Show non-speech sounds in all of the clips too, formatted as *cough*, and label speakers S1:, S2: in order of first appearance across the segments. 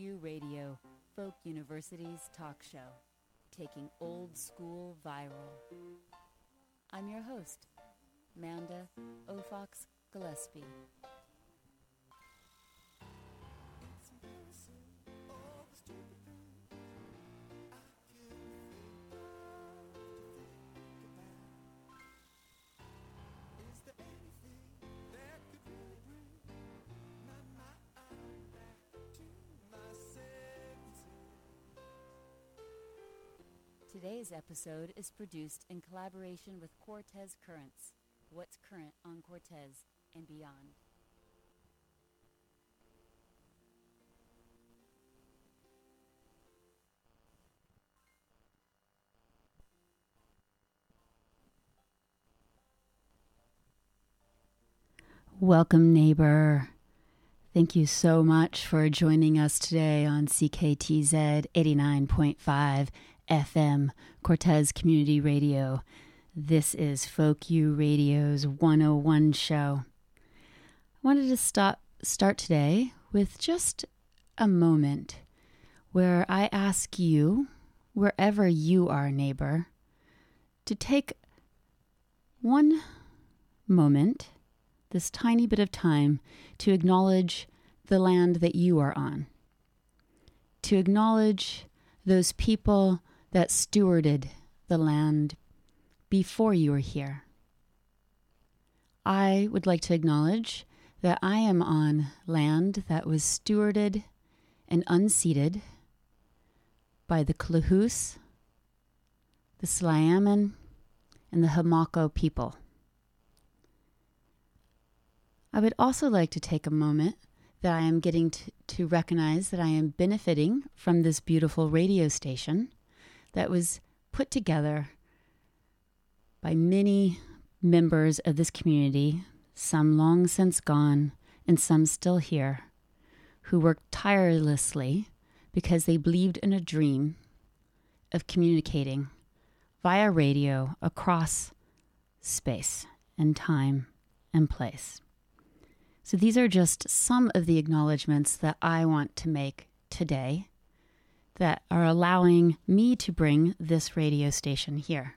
S1: Welcome, neighbor, to Folk U Radio, Folk University's talk show, taking old school viral. I'm your host, Manda Aufochs Gillespie. Today's episode is produced in collaboration with Cortes Currents. What's current on Cortes and beyond. Welcome, neighbor. Thank you so much for joining us today on CKTZ 89.5 FM, Cortes Community Radio. This is Folk Radio's 101 show. I wanted to stop, start today with just a moment where I ask you, wherever you are, neighbor, to take one moment, this tiny bit of time, to acknowledge the land that you are on, to acknowledge those people that stewarded the land before you were here. I would like to acknowledge that I am on land that was stewarded and unceded by the Klahoose, the Sliammon, and the Homalco people. I would also like to take a moment that I am getting to, to recognize that I am benefiting from this beautiful radio station that was put together by many members of this community, some long since gone and some still here, who worked tirelessly because they believed in a dream of communicating via radio across space and time and place. So these are just some of the acknowledgments that I want to make today that are allowing me to bring this radio station here.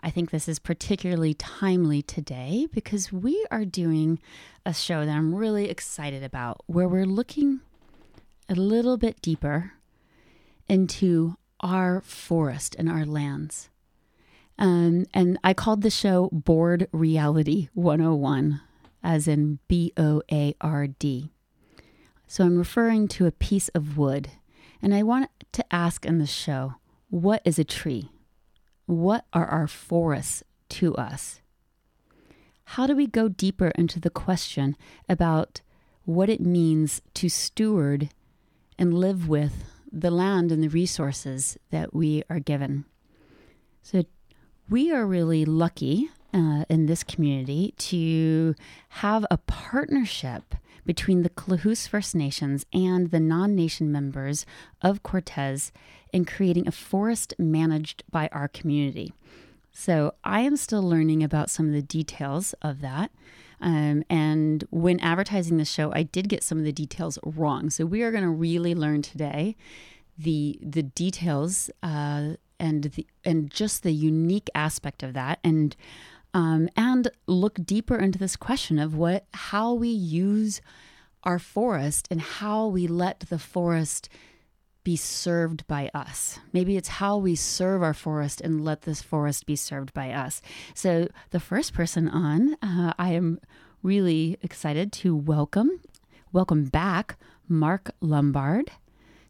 S1: I think this is particularly timely today because we are doing a show that I'm really excited about where we're looking a little bit deeper into our forest and our lands. Um, and I called the show Board Reality 101, as in B O A R D. So I'm referring to a piece of wood and I want to ask in the show what is a tree? What are our forests to us? How do we go deeper into the question about what it means to steward and live with the land and the resources that we are given? So, we are really lucky uh, in this community to have a partnership between the Klahoose First Nations and the non nation members of Cortes in creating a forest managed by our community. So I am still learning about some of the details of that. Um, and when advertising the show, I did get some of the details wrong. So we are going to really learn today the the details uh, and the and just the unique aspect of that. And um, and look deeper into this question of what how we use our forest and how we let the forest be served by us. Maybe it's how we serve our forest and let this forest be served by us. So, the first person on, uh, I am really excited to welcome, welcome back Mark Lombard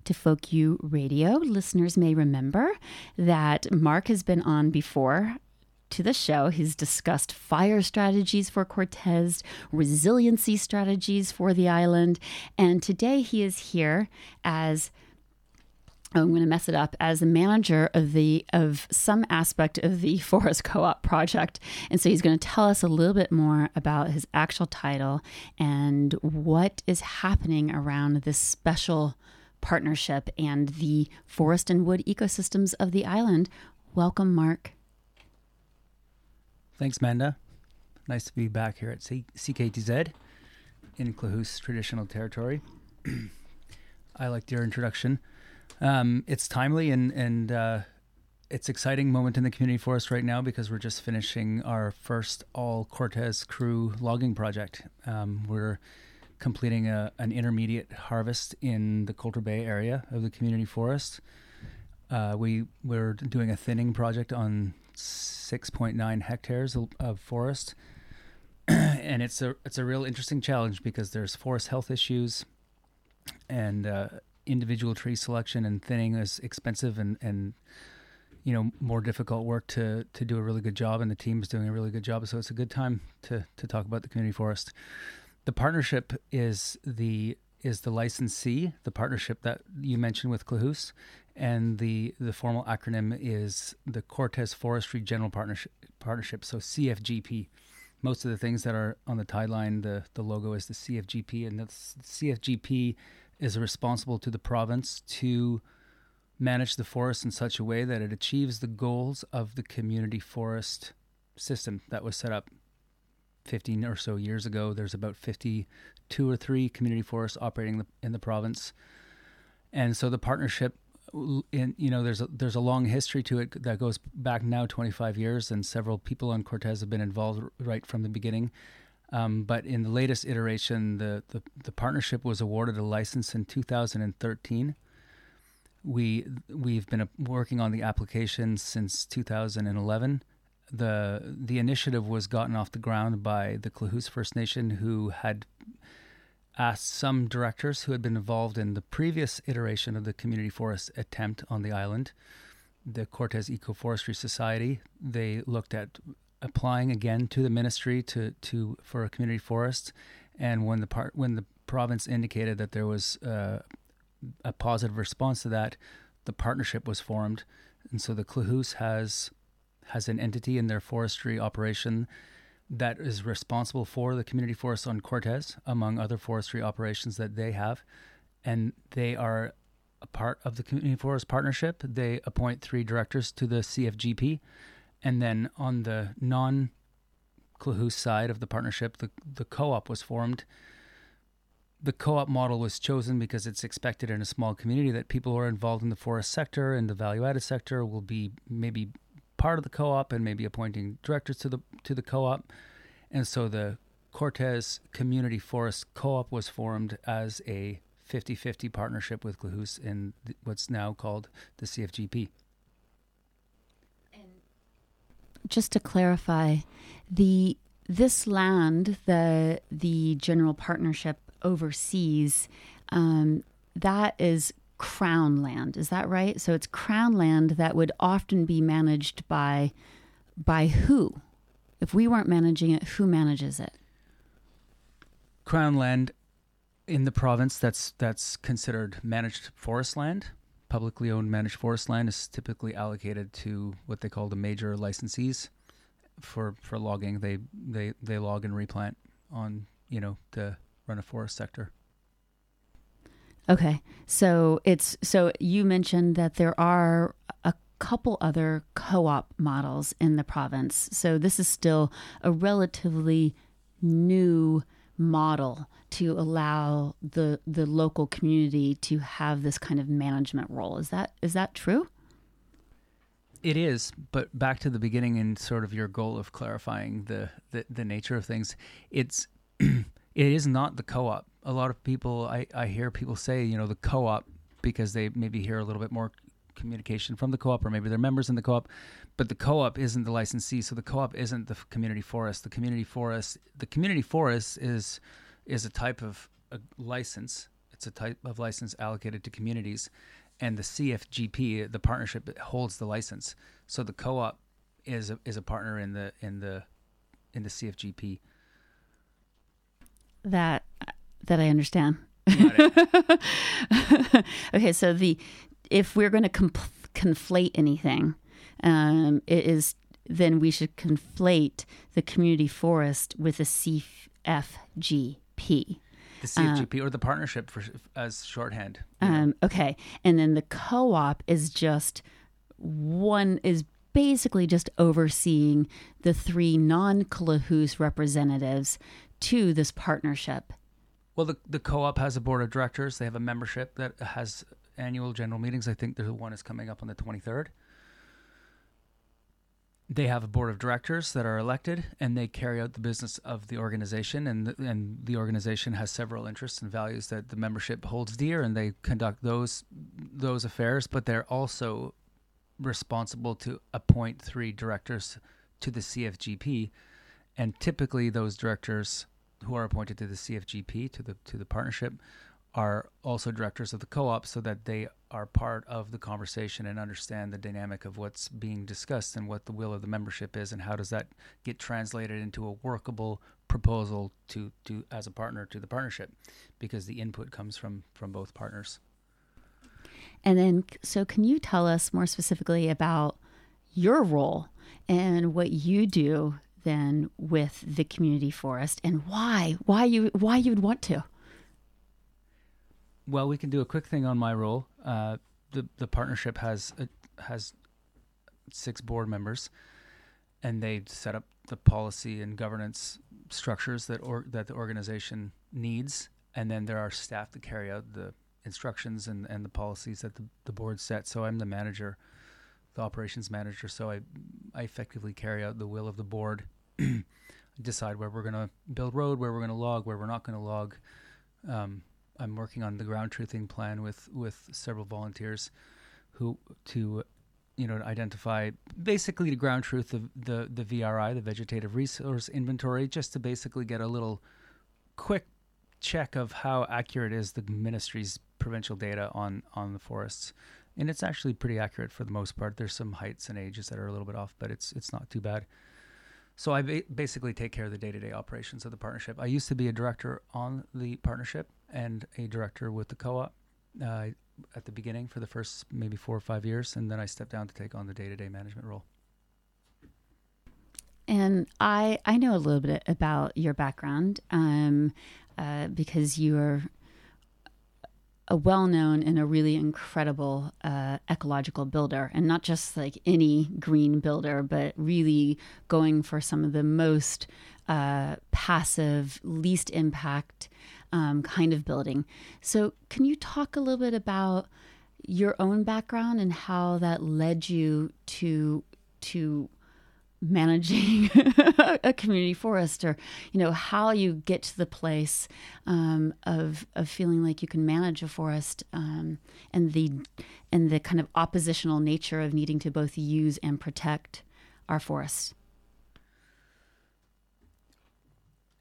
S1: to Folk U Radio. Listeners may remember that Mark has been on before to the show. He's discussed fire strategies for Cortes, resiliency strategies for the island, and today he is here as I'm going to mess it up as a manager of the of some aspect of the *laughs* Forest Co-op project, and so he's going to tell us a little bit more about his actual title and what is happening around this special partnership and the forest and wood ecosystems of the island. Welcome, Mark.
S2: Thanks, Manda. Nice to be back here at C- CKTZ in Klahoose traditional territory. *clears throat* I liked your introduction. Um, it's timely and and uh, it's exciting moment in the community forest right now because we're just finishing our first all Cortes crew logging project. Um, we're completing a, an intermediate harvest in the Coulter Bay area of the community forest. Uh, we we're doing a thinning project on 6.9 hectares of forest, *clears throat* and it's a it's a real interesting challenge because there's forest health issues, and uh, individual tree selection and thinning is expensive and and you know more difficult work to to do a really good job, and the team is doing a really good job. So it's a good time to to talk about the community forest. The partnership is the is the licensee, the partnership that you mentioned with Klahoose, and the the formal acronym is the Cortes Forestry General Partnership. Partnership, so CFGP. Most of the things that are on the tagline, the the logo is the CFGP, and the CFGP is responsible to the province to manage the forest in such a way that it achieves the goals of the community forest system that was set up 15 or so years ago. There's about 52 or three community forests operating the, in the province, and so the partnership. In you know, there's a there's a long history to it that goes back now 25 years, and several people on Cortes have been involved right from the beginning. Um, but in the latest iteration, the, the, the partnership was awarded a license in 2013 we we've been working on the application since 2011. The the initiative was gotten off the ground by the Klahoose First Nation, who had asked some directors who had been involved in the previous iteration of the community forest attempt on the island, the Cortes Ecoforestry Society. They looked at applying again to the ministry to to for a community forest, and when the part when the province indicated that there was uh, a positive response to that, the partnership was formed, and so the Klahoose has has an entity in their forestry operation that is responsible for the community forest on Cortes, among other forestry operations that they have, and they are a part of the community forest partnership. They appoint three directors to the CFGP, and then on the non Klahoose side of the partnership, the the co-op was formed. The co-op model was chosen because it's expected in a small community that people who are involved in the forest sector and the value-added sector will be maybe part of the co-op and maybe appointing directors to the to the co-op. And so the Cortes Community Forest Co-op was formed as a 50-50 partnership with Klahoose in what's now called the CFGP.
S1: And just to clarify, the this land, the the general partnership oversees um, that is crown land. Is that right? So it's crown land that would often be managed by by who? If we weren't managing it, who manages it?
S2: Crown land in the province that's that's considered managed forest land. Publicly owned managed forest land is typically allocated to what they call the major licensees for for logging. They they they log and replant on you know the run a forest sector.
S1: Okay. So it's so you mentioned that there are a couple other co-op models in the province. So this is still a relatively new model to allow the the local community to have this kind of management role. Is that is that true?
S2: It is, but back to the beginning and sort of your goal of clarifying the the, the nature of things. It's *clears throat* it is not the co-op. A lot of people, I, I hear people say, you know, the co-op because they maybe hear a little bit more communication from the co-op or maybe they're members in the co-op but the co-op isn't the licensee so the co-op isn't the community forest. The community forest the community forest is is a type of a license. It's a type of license allocated to communities and the CFGP the partnership holds the license. So the co-op is a, is a partner in the in the in the CFGP
S1: that that I understand. *laughs* okay, so the if we're going to conflate anything, um, it is then we should conflate the community forest with the CFGP.
S2: The CFGP uh, or the partnership for as shorthand.
S1: Um, okay, and then the co-op is just one is basically just overseeing the three non-Klahoose representatives to this partnership
S2: Well, the the co-op has a board of directors. They have a membership that has annual general meetings. I think the one is coming up on the 23rd. They have a board of directors that are elected, and they carry out the business of the organization. and the, And the organization has several interests and values that the membership holds dear, and they conduct those those affairs. But they're also responsible to appoint three directors to the CFGP, and typically those directors who are appointed to the CFGP to the to the partnership are also directors of the co-op so that they are part of the conversation and understand the dynamic of what's being discussed and what the will of the membership is and how does that get translated into a workable proposal to, to as a partner to the partnership because the input comes from from both partners.
S1: And then so can you tell us more specifically about your role and what you do then with the community forest and why why you why you'd want to
S2: well, we can do a quick thing on my role. Uh, the the partnership has a, has six board members, and they set up the policy and governance structures that or that the organization needs, and then there are staff to carry out the instructions and, and the policies that the, the board sets. So I'm the manager, the operations manager. So I I effectively carry out the will of the board, *clears throat* decide where we're going to build road, where we're going to log, where we're not going to log. Um, I'm working on the ground truthing plan with with several volunteers who to you know identify basically the ground truth of the the VRI, the vegetative resource inventory, just to basically get a little quick check of how accurate is the ministry's provincial data on on the forests. And it's actually pretty accurate for the most part. There's some heights and ages that are a little bit off, but it's it's not too bad. So I ba- basically take care of the day-to-day operations of the partnership. I used to be a director on the partnership and a director with the co-op uh, at the beginning for the first maybe four or five years, and then I stepped down to take on the day-to-day management role.
S1: And I I know a little bit about your background um, uh, because you are a well known and a really incredible uh, ecological builder, and not just like any green builder, but really going for some of the most uh, passive, least impact um, kind of building. So, can you talk a little bit about your own background and how that led you to to managing *laughs* a community forest or you know how you get to the place um, of of feeling like you can manage a forest um, and the and the kind of oppositional nature of needing to both use and protect our forests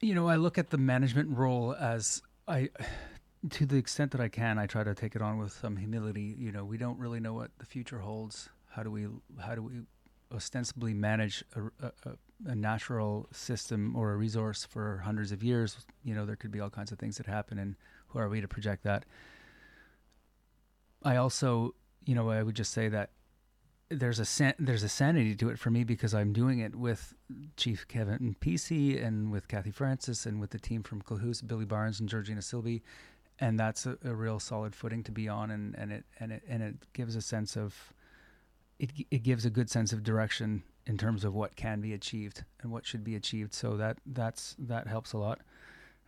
S2: you know i look at the management role as i to the extent that i can i try to take it on with some humility. You know we don't really know what the future holds. How do we how do we ostensibly manage a, a, a, natural system or a resource for hundreds of years, you know, there could be all kinds of things that happen, and who are we to project that? I also, you know, I would just say that there's a san- there's a sanity to it for me because I'm doing it with Chief Kevin Peacey and with Kathy Francis and with the team from Klahoose, Billy Barnes and Georgina Silby, and that's a, a real solid footing to be on, and, and it and it and it gives a sense of it it gives a good sense of direction in terms of what can be achieved and what should be achieved. So that that's that helps a lot.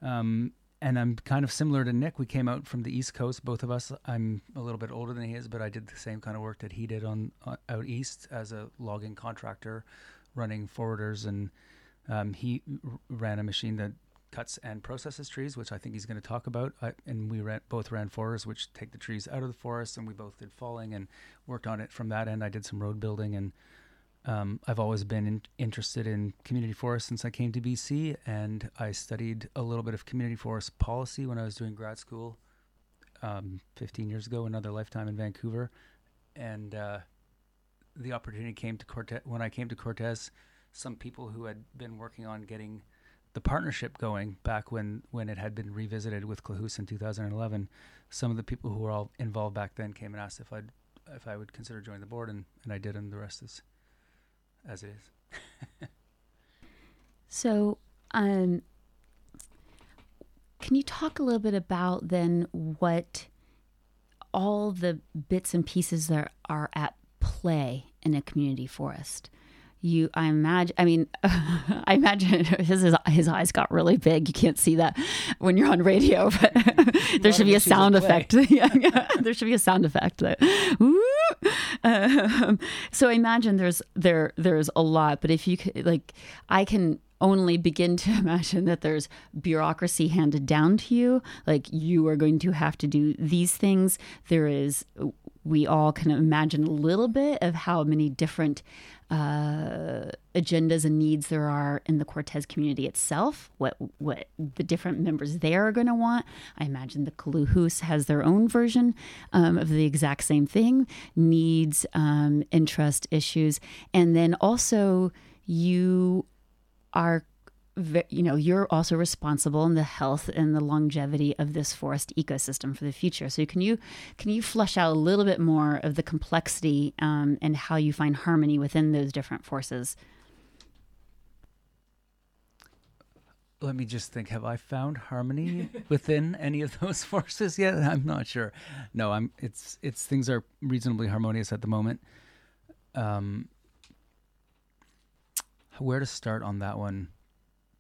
S2: Um, and I'm kind of similar to Nick. We came out from the East Coast, both of us. I'm a little bit older than he is, but I did the same kind of work that he did on uh, out east as a logging contractor, running forwarders, and um, he r- ran a machine that cuts and processes trees, which I think he's going to talk about. I, and we ran, both ran forwarders, which take the trees out of the forest, and we both did falling and worked on it from that end. I did some road building, and um, I've always been in, interested in community forests since I came to BC, and I studied a little bit of community forest policy when I was doing grad school um, 15 years ago, another lifetime in Vancouver, and uh, the opportunity came to Cortes when I came to Cortes. Some people who had been working on getting the partnership going back when when it had been revisited with Klahoose in 2011. Some of the people who were all involved back then came and asked if I'd if I would consider joining the board, and, and I did, and the rest is as it is. *laughs*
S1: so, um, can you talk a little bit about then what all the bits and pieces that are at play in a community forest? You i imagine i mean *laughs* i imagine *laughs* his, his his eyes got really big. You can't see that when you're on radio *laughs* but there should be a sound effect. Yeah, yeah, there should be a sound effect that um, so i imagine there's there there's a lot but if you could like i can only begin to imagine that there's bureaucracy handed down to you. Like you are going to have to do these things. There is we all can imagine a little bit of how many different uh, agendas and needs there are in the Cortes community itself, what what the different members there are going to want. I imagine the Klahoose has their own version um, of the exact same thing, needs, um, interest, issues, and then also you are you know you're also responsible in the health and the longevity of this forest ecosystem for the future. So can you can you flesh out a little bit more of the complexity um, and how you find harmony within those different forces?
S2: Let me just think. Have i found harmony *laughs* within any of those *laughs* forces yet? I'm not sure. No i'm it's it's things are reasonably harmonious at the moment. Um where to start on that one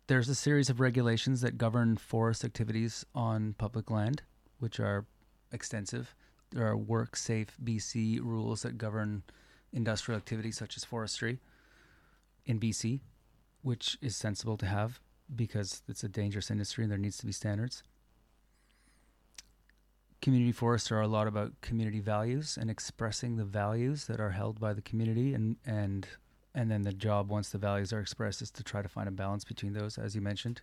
S2: there's a series of regulations that govern forest activities on public land, which are extensive. There are work safe BC rules that govern industrial activities such as forestry in BC, which is sensible to have because it's a dangerous industry and there needs to be standards. Community forests are a lot about community values and expressing the values that are held by the community and, and and then the job once the values are expressed is to try to find a balance between those as you mentioned.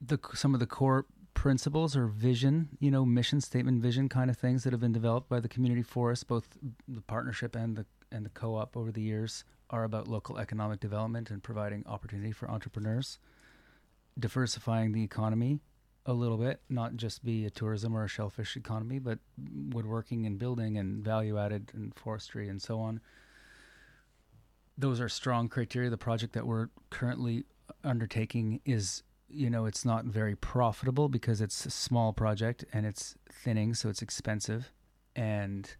S2: The some of the core principles or vision you know mission statement vision kind of things that have been developed by the community forest both the partnership and the and the co-op over the years are about local economic development and providing opportunity for entrepreneurs diversifying the economy a little bit, not just be a tourism or a shellfish economy, but woodworking and building and value added and forestry and so on. Those are strong criteria. The project that we're currently undertaking is, you know, it's not very profitable because it's a small project and it's thinning, so it's expensive, and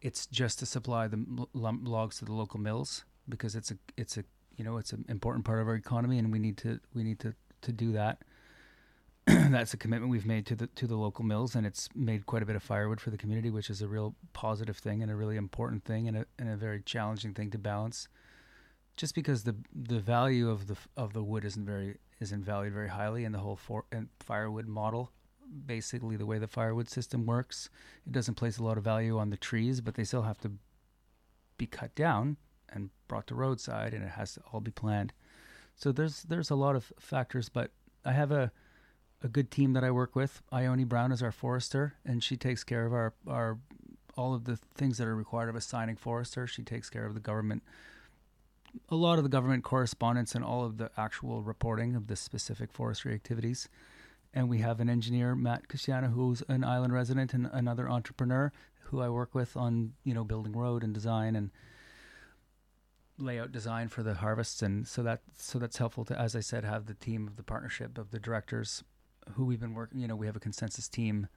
S2: it's just to supply the logs to the local mills because it's a it's a you know it's an important part of our economy and we need to we need to to do that *clears throat* that's a commitment we've made to the to the local mills, and it's made quite a bit of firewood for the community, which is a real positive thing and a really important thing, and a and a very challenging thing to balance. Just because the the value of the of the wood isn't very isn't valued very highly, and the whole for, and firewood model, basically the way the firewood system works, it doesn't place a lot of value on the trees, but they still have to be cut down and brought to roadside, and it has to all be planned. So there's there's a lot of factors, but I have a a good team that I work with. Ione Brown is our forester, and she takes care of our our all of the things that are required of a signing forester. She takes care of the government, a lot of the government correspondence, and all of the actual reporting of the specific forestry activities. And we have an engineer, Matt Cristiano, who's an island resident and another entrepreneur who I work with on you know building road and design and layout design for the harvests and so that so that's helpful to as i said have the team of the partnership of the directors who we've been working. You know, we have a consensus team,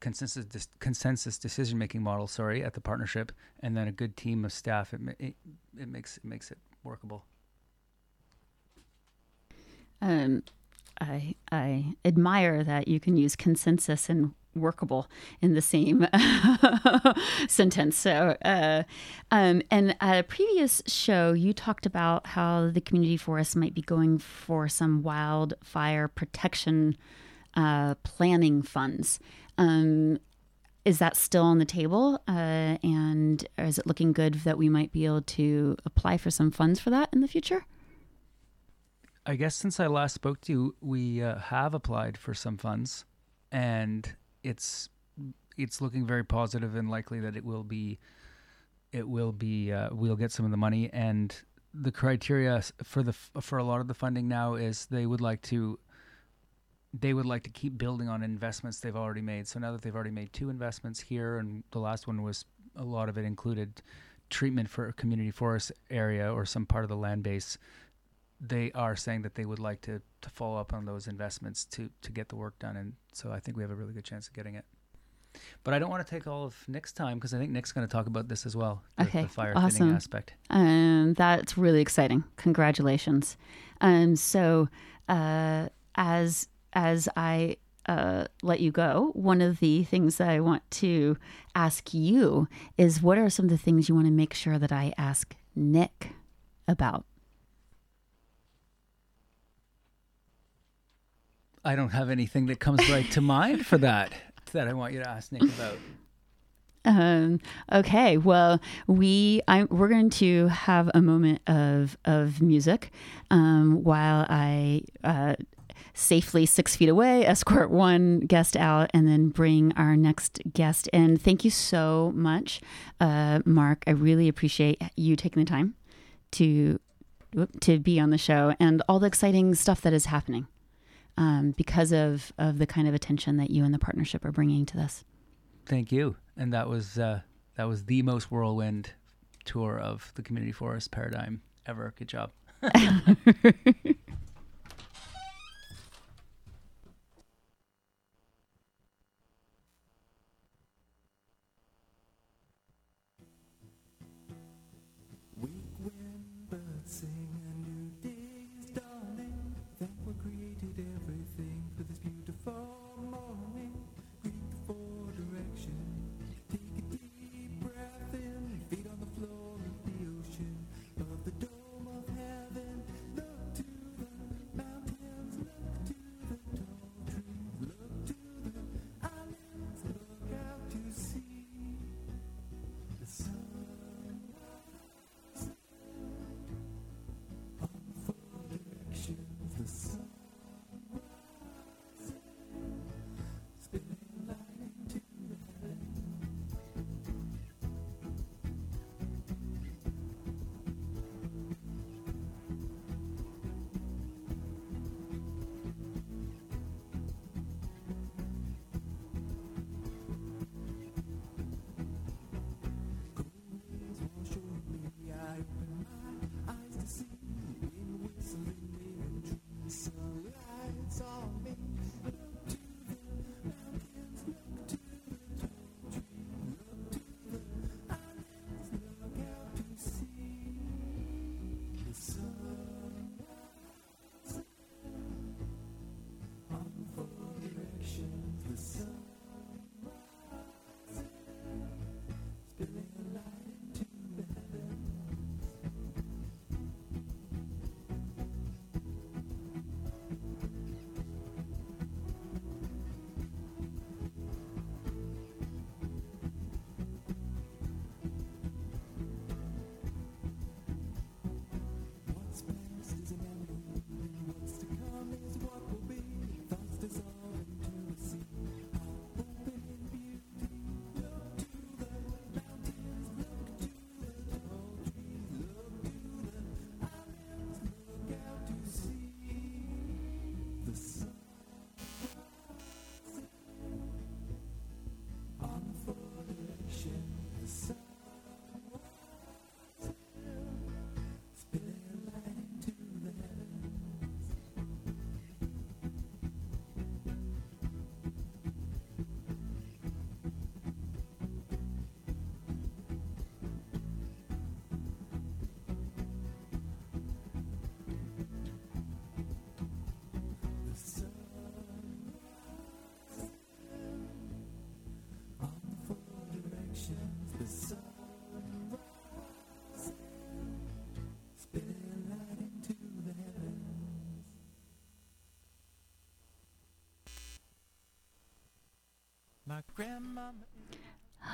S2: consensus dis- consensus decision making model. Sorry, at the partnership, and then a good team of staff. It it, it makes it makes it workable.
S1: Um, I I admire that you can use consensus and workable in the same *laughs* sentence. So, uh, um, and at a previous show, you talked about how the community forest might be going for some wildfire protection uh, planning funds. Um, is that still on the table? Uh, and is it looking good that we might be able to apply for some funds for that in the future?
S2: I guess since I last spoke to you, we uh, have applied for some funds, and it's it's looking very positive and likely that it will be it will be uh, we'll get some of the money and the criteria for the for a lot of the funding now is they would like to they would like to keep building on investments they've already made. So now that they've already made two investments here, and the last one was a lot of it included treatment for a community forest area or some part of the land base, they are saying that they would like to, to follow up on those investments to, to get the work done. And so I think we have a really good chance of getting it.
S3: But I don't want to take all of Nick's time because I think Nick's going to talk about this as well. The,
S1: Okay,
S3: the fire
S1: awesome.
S3: thinning aspect.
S1: Um, that's really exciting. Congratulations. Um, so uh, as as I uh, let you go, one of the things that I want to ask you is, what are some of the things you want to make sure that I ask Nick about?
S3: I don't have anything that comes right to mind for that that I want you to ask Nick about.
S1: Um, okay, well, we I, we're going to have a moment of of music um, while I uh, safely six feet away escort one guest out and then bring our next guest in. Thank you so much, uh, Mark. I really appreciate you taking the time to to be on the show and all the exciting stuff that is happening um, because of of the kind of attention that you and the partnership are bringing to this.
S3: Thank you. And that was uh, that was the most whirlwind tour of the community forest paradigm ever. Good job. *laughs* *laughs*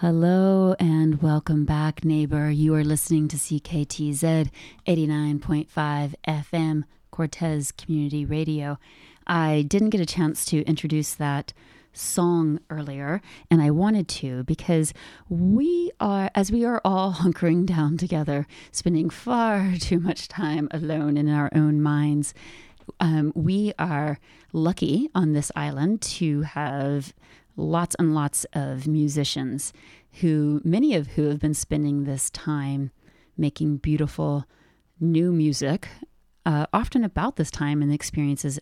S1: Hello and welcome back, neighbor. You are listening to CKTZ 89.5 FM, Cortes Community Radio. I didn't get a chance to introduce that song earlier, and I wanted to because we are, as we are all *laughs* hunkering down together, spending far too much time alone in our own minds. Um, we are lucky on this island to have lots and lots of musicians who, many of who have been spending this time making beautiful new music, uh, often about this time and the experiences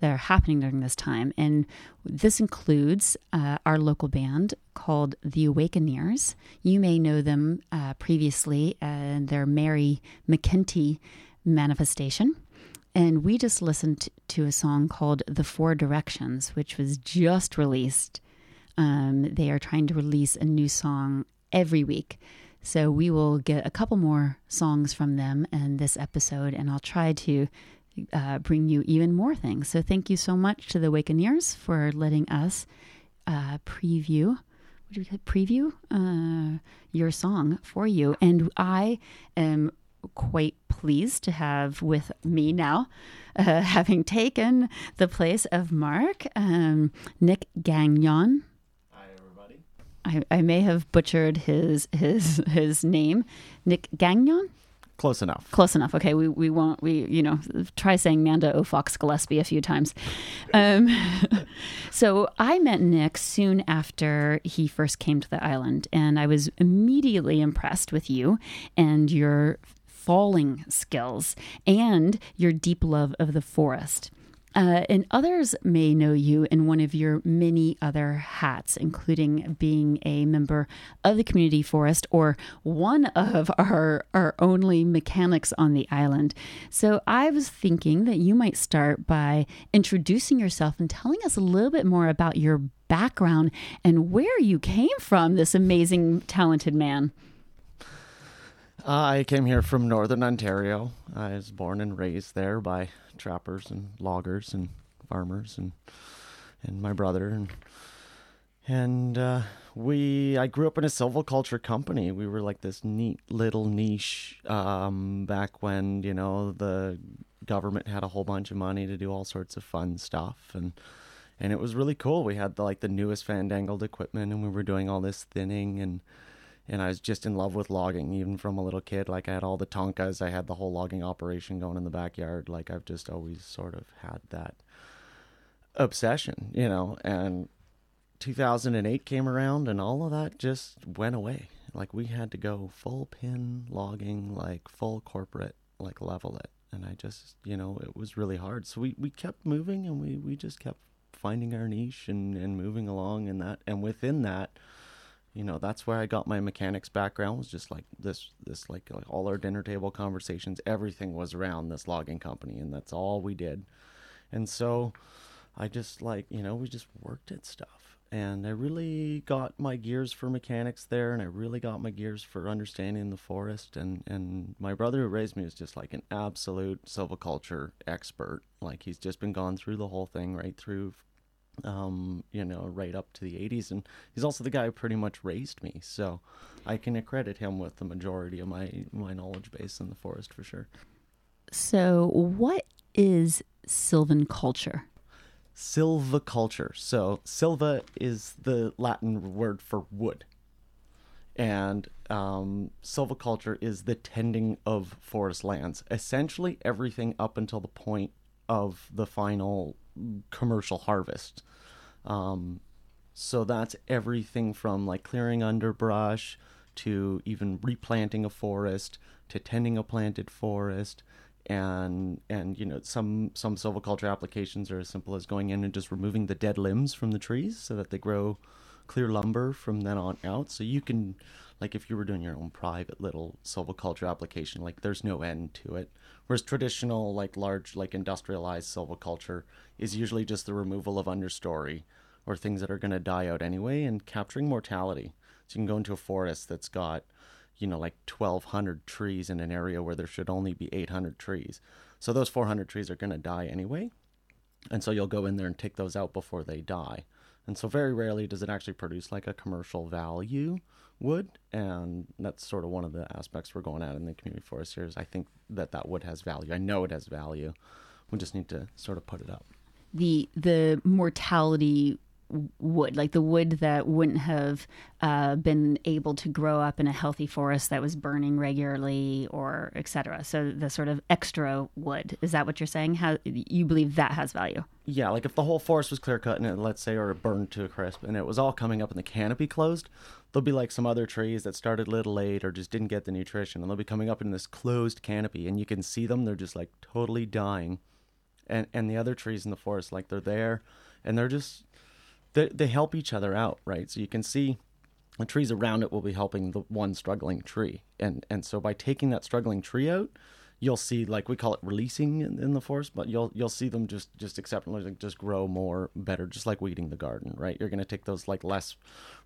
S1: that are happening during this time. And this includes uh, our local band called The Awakeners. You may know them uh, previously, and their Mary McKenty manifestation. And we just listened to a song called The Four Directions, which was just released. Um, they are trying to release a new song every week. So we will get a couple more songs from them in this episode, and I'll try to uh, bring you even more things. So thank you so much to the Awakeners for letting us uh, preview. Preview uh, your song for you, and I am quite pleased to have with me now, *laughs* uh, having taken the place of Mark, um, Nick Gagnon. I, I may have butchered his his his name, Nick Gagnon.
S4: Close enough.
S1: Close enough. Okay, we, we won't we you know try saying Manda Aufochs Gillespie a few times. *laughs* Um, *laughs* so I met Nick soon after he first came to the island, and I was immediately impressed with you and your falling skills and your deep love of the forest. Uh, and others may know you in one of your many other hats, including being a member of the community forest or one of *laughs* our, our only mechanics on the island. So I was thinking that you might start by introducing yourself and telling us a little bit more about your background and where you came from, this amazing, talented man.
S4: I came here from northern Ontario. I was born and raised there by trappers and loggers and farmers and and my brother and and uh, we I grew up in a silviculture company. We were like this neat little niche um, back when you know the government had a whole bunch of money to do all sorts of fun stuff and and it was really cool. We had the, like the newest fandangled equipment and we were doing all this thinning and and I was just in love with logging, even from a little kid. Like I had all the tonkas, I had the whole logging operation going in the backyard. Like I've just always sort of had that obsession, you know. And 2008 came around, and all of that just went away. Like we had to go full pin logging, like full corporate, like level it. And I just, you know, it was really hard. So we, we kept moving, and we, we just kept finding our niche and, and moving along and that and within that you know that's where i got my mechanics background was just like this this like, like all our dinner table conversations everything was around this logging company and that's all we did. And so i just like you know we just worked at stuff. And i really got my gears for mechanics there and i really got my gears for understanding the forest. And and my brother who raised me is just like an absolute silviculture expert. Like he's just been gone through the whole thing right through um, you know, right up to the 80s. And he's also the guy who pretty much raised me. So I can accredit him with the majority of my, my knowledge base in the forest for sure.
S1: So, what is Sylvan culture?
S4: Silviculture. So, silva is the Latin word for wood. And um, silviculture is the tending of forest lands. Essentially, everything up until the point of the final commercial harvest. Um, so that's everything from like clearing underbrush to even replanting a forest to tending a planted forest and and you know some some silviculture applications are as simple as going in and just removing the dead limbs from the trees so that they grow clear lumber from then on out. So you can like if you were doing your own private little silviculture application like there's no end to it. Whereas traditional like large like industrialized silviculture is usually just the removal of understory or things that are going to die out anyway and capturing mortality. So you can go into a forest that's got you know like 1200 trees in an area where there should only be 800 trees. So those 400 trees are going to die anyway. And so you'll go in there and take those out before they die and so very rarely does it actually produce like a commercial value wood and that's sort of one of the aspects we're going at in the community forest here is i think that that wood has value. I know it has value. We just need to sort of put it up.
S1: The the mortality wood, like the wood that wouldn't have uh, been able to grow up in a healthy forest that was burning regularly, or etc. So the sort of extra wood is that what you're saying? How you believe that has value?
S4: yeah like if the whole forest was clear cut and it, let's say or burned to a crisp and it was all coming up and the canopy closed there'll be like some other trees that started a little late or just didn't get the nutrition and they'll be coming up in this closed canopy and you can see them they're just like totally dying and and the other trees in the forest like they're there and they're just they, they help each other out right? So you can see the trees around it will be helping the one struggling tree. And and so by taking that struggling tree out you'll see like we call it releasing in, in the forest but you'll you'll see them just just acceptably like, just grow more better just like weeding the garden right? You're going to take those like less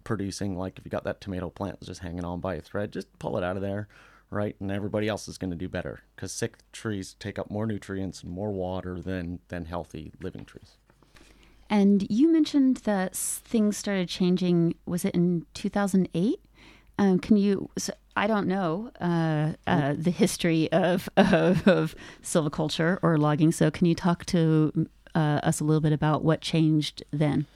S4: producing like if you got that tomato plant just hanging on by a thread just pull it out of there right? And everybody else is going to do better because sick trees take up more nutrients and more water than than healthy living trees
S1: And you mentioned that things started changing. Was it in 2008? Um, can you? So I don't know uh, uh, the history of, *laughs* of of silviculture or logging. So can you talk to uh, us a little bit about what changed then?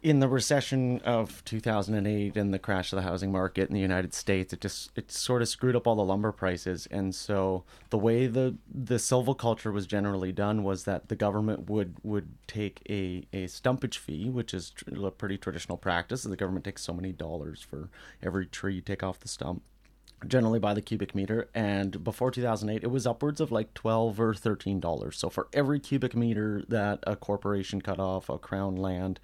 S4: In the recession of 2008 and the crash of the housing market in the United States, it just it sort of screwed up all the lumber prices. And so the way the the silviculture was generally done was that the government would would take a a stumpage fee, which is a pretty traditional practice. The government takes so many dollars for every tree you take off the stump generally by the cubic meter and before 2008 it was upwards of like 12 or 13 dollars so for every cubic meter that a corporation cut off a crown land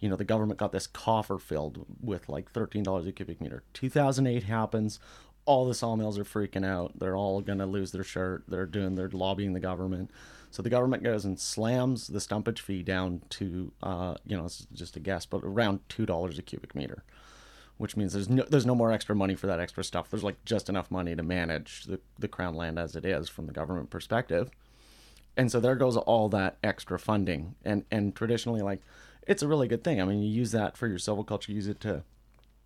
S4: you know the government got this coffer filled with like 13 dollars a cubic meter 2008 happens all the sawmills are freaking out they're all going to lose their shirt they're doing they're lobbying the government so the government goes and slams the stumpage fee down to uh, you know it's just a guess but around two dollars a cubic meter which means there's no there's no more extra money for that extra stuff. There's like just enough money to manage the, the crown land as it is from the government perspective. And so there goes all that extra funding. And and traditionally like it's a really good thing. I mean you use that for your silviculture, use it to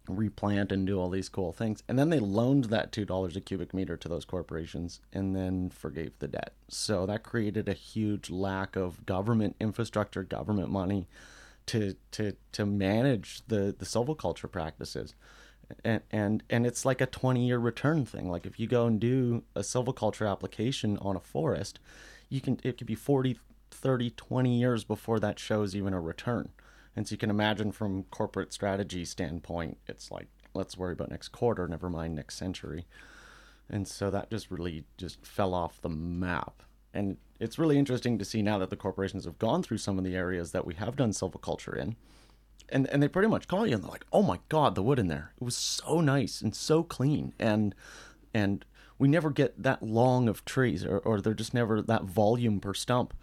S4: replant and do all these cool things. And then they loaned that two dollars a cubic meter to those corporations and then forgave the debt. So that created a huge lack of government infrastructure, government money to to to manage the the silviculture practices and and and it's like a 20 year return thing like if you go and do a silviculture application on a forest you can it could be 40 30 20 years before that shows even a return. And so you can imagine from corporate strategy standpoint it's like let's worry about next quarter never mind next century. And so that just really just fell off the map. And it's really interesting to see now that the corporations have gone through some of the areas that we have done silviculture in and and they pretty much call you and they're like oh my god the wood in there. It was so nice and so clean. And and we never get that long of trees or, or they're just never that volume per stump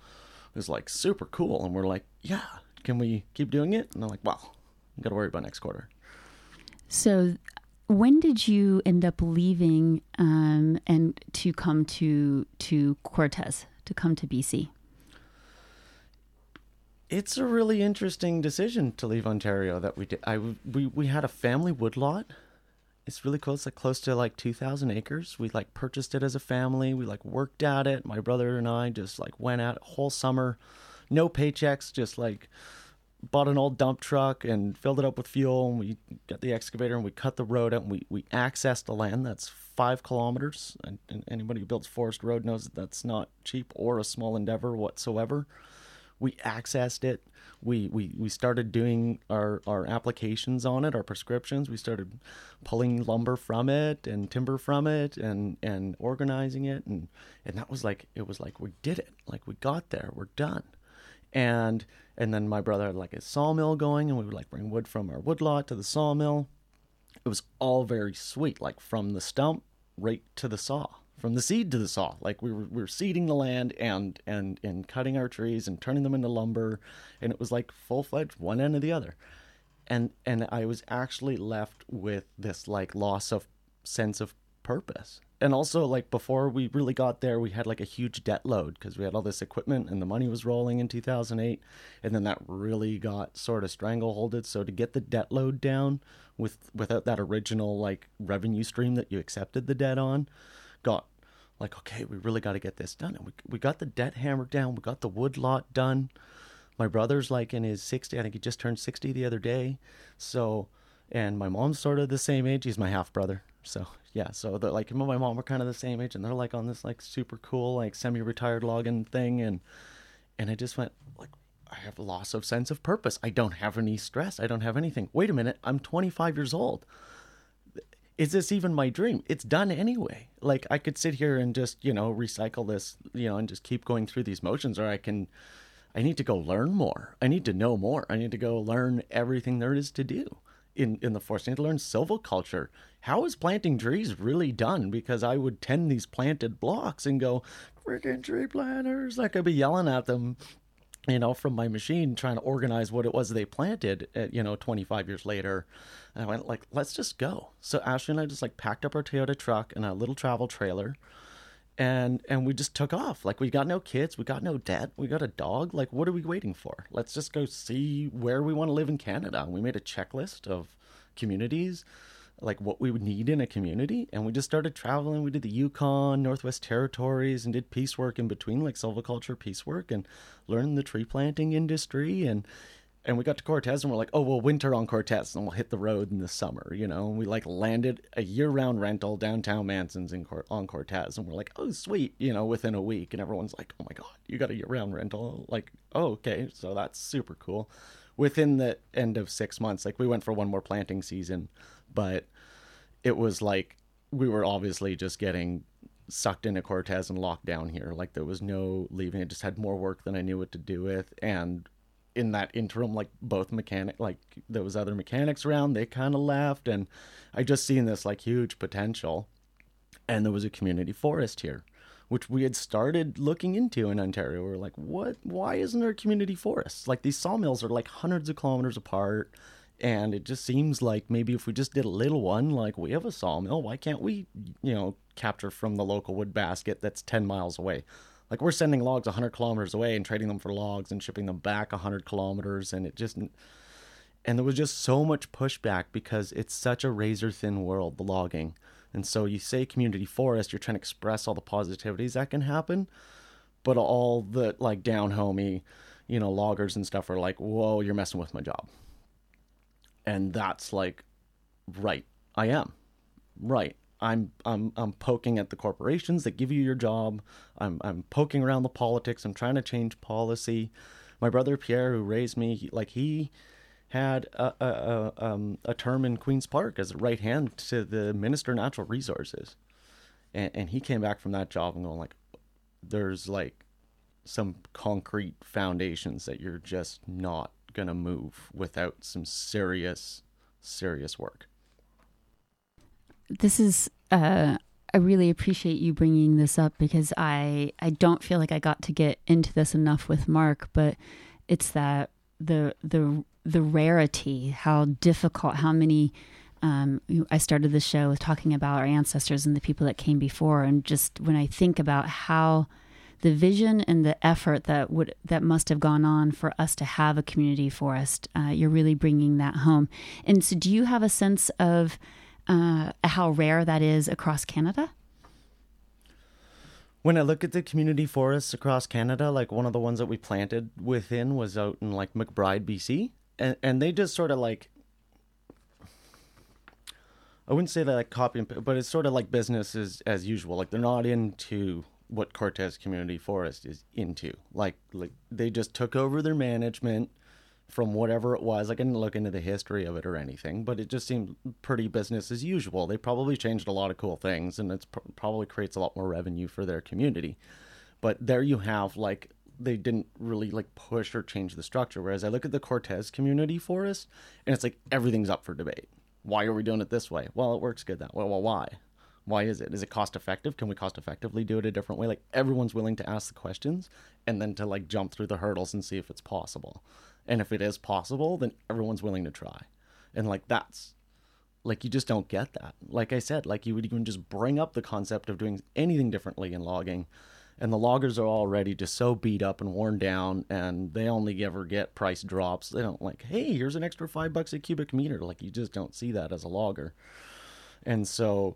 S4: was like super cool and we're like yeah can we keep doing it and they're like well you gotta worry about next quarter
S1: So, when did you end up leaving um, and to come to to Cortes to come to BC?
S4: it's a really interesting decision to leave Ontario that we did. I we we had a family woodlot. It's really cool. It's like close to like two thousand acres. We like purchased it as a family. We like worked at it. My brother and I just like went out whole summer, no paychecks, just like bought an old dump truck and filled it up with fuel. And we got the excavator and we cut the road out and we we accessed the land that's five kilometers. And, and anybody who builds forest road knows that that's not cheap or a small endeavor whatsoever we accessed it. We we, we started doing our, our applications on it our prescriptions. We started pulling lumber from it and timber from it and and organizing it. And and that was like it was like we did it. Like we got there. We're done. And and then my brother had like a sawmill going and we would like bring wood from our woodlot to the sawmill. It was all very sweet like from the stump right to the saw from the seed to the saw. Like we were, we were seeding the land and and and cutting our trees and turning them into lumber and it was like full-fledged one end or the other. And and i was actually left with this like loss of sense of purpose. And also like before we really got there we had like a huge debt load because we had all this equipment and the money was rolling in 2008 and then that really got sort of strangleholded. So to get the debt load down with without that original like revenue stream that you accepted the debt on got like okay we really got to get this done. And we, we got the debt hammered down. We got the wood lot done. My brother's like in his 60 i think he just turned 60 the other day. So and my mom's sort of the same age. He's my half brother so yeah so the, like him and my mom were kind of the same age. And they're like on this like super cool like semi-retired logging thing. And and i just went like i have loss of sense of purpose. I don't have any stress. I don't have anything. Wait a minute. I'm 25 years old is this even my dream? It's done anyway. Like I could sit here and just, you know, recycle this, you know, and just keep going through these motions or I can I need to go learn more. I need to know more. I need to go learn everything there is to do in in the forest. I need to learn silviculture. How is planting trees really done? Because I would tend these planted blocks and go, freaking tree planters. Like I'd be yelling at them you know, from my machine trying to organize what it was they planted, at, you know, 25 years later. And I went like, let's just go. So Ashley and I just like packed up our Toyota truck and a little travel trailer and and we just took off. Like we got no kids, we got no debt, we got a dog. Like what are we waiting for? Let's just go see where we want to live in Canada. And we made a checklist of communities like what we would need in a community and we just started traveling. We did the yukon northwest territories and did piecework in between like silviculture piecework and learned the tree planting industry and and we got to cortes and we're like oh we'll winter on cortes and we'll hit the road in the summer you know? And we like landed a year-round rental downtown manson's in Cor- on cortes and we're like oh sweet you know within a week and everyone's like oh my god you got a year-round rental? Like oh okay so that's super cool. Within the end of six months like we went for one more planting season but it was like we were obviously just getting sucked into Cortes and locked down here. Like there was no leaving. I just had more work than I knew what to do with. And in that interim, like both mechanic, like there was other mechanics around, they kind of left, and I just seen this like huge potential. And there was a community forest here, which we had started looking into in Ontario. We are like, what? Why isn't there community forests? Like these sawmills are like hundreds of kilometers apart and it just seems like maybe if we just did a little one like we have a sawmill why can't we you know capture from the local wood basket that's 10 miles away? Like we're sending logs 100 kilometers away and trading them for logs and shipping them back 100 kilometers and it just and there was just so much pushback because it's such a razor thin world the logging. And so you say community forest you're trying to express all the positivities that can happen but all the like down homey you know loggers and stuff are like whoa you're messing with my job and that's like right i am. Right. I'm i'm i'm poking at the corporations that give you your job. I'm i'm poking around the politics. I'm trying to change policy. My brother pierre who raised me he, like he had a, a, a, um, a term in queens park as a right hand to the minister of natural resources. And, and he came back from that job and going like there's like some concrete foundations that you're just not going to move without some serious, serious work.
S1: This is, uh, I really appreciate you bringing this up because I, I don't feel like I got to get into this enough with Mark, but it's that the, the, the rarity, how difficult, how many, um, I started the show with talking about our ancestors and the people that came before. And just when I think about how, the vision and the effort that would that must have gone on for us to have a community forest. Uh, you're really bringing that home. And so, do you have a sense of uh, how rare that is across Canada?
S4: When I look at the community forests across Canada, like one of the ones that we planted within was out in like McBride, BC, and and they just sort of like I wouldn't say that like copy and but it's sort of like business as as usual. Like they're not into what Cortes Community Forest is into. Like, like they just took over their management from whatever it was. I didn't look into the history of it or anything, but it just seemed pretty business as usual. They probably changed a lot of cool things, and it pr- probably creates a lot more revenue for their community. But there you have like they didn't really like push or change the structure. Whereas I look at the Cortes Community Forest, and it's like everything's up for debate. Why are we doing it this way? Well, it works good that way. Well, why? Why is it? Is it cost effective? Can we cost effectively do it a different way? Like everyone's willing to ask the questions and then to like jump through the hurdles and see if it's possible. And if it is possible, then everyone's willing to try. And like that's like you just don't get that. Like I said, like you would even just bring up the concept of doing anything differently in logging and the loggers are already just so beat up and worn down and they only ever get price drops they don't like hey here's an extra five bucks a cubic meter like you just don't see that as a logger and so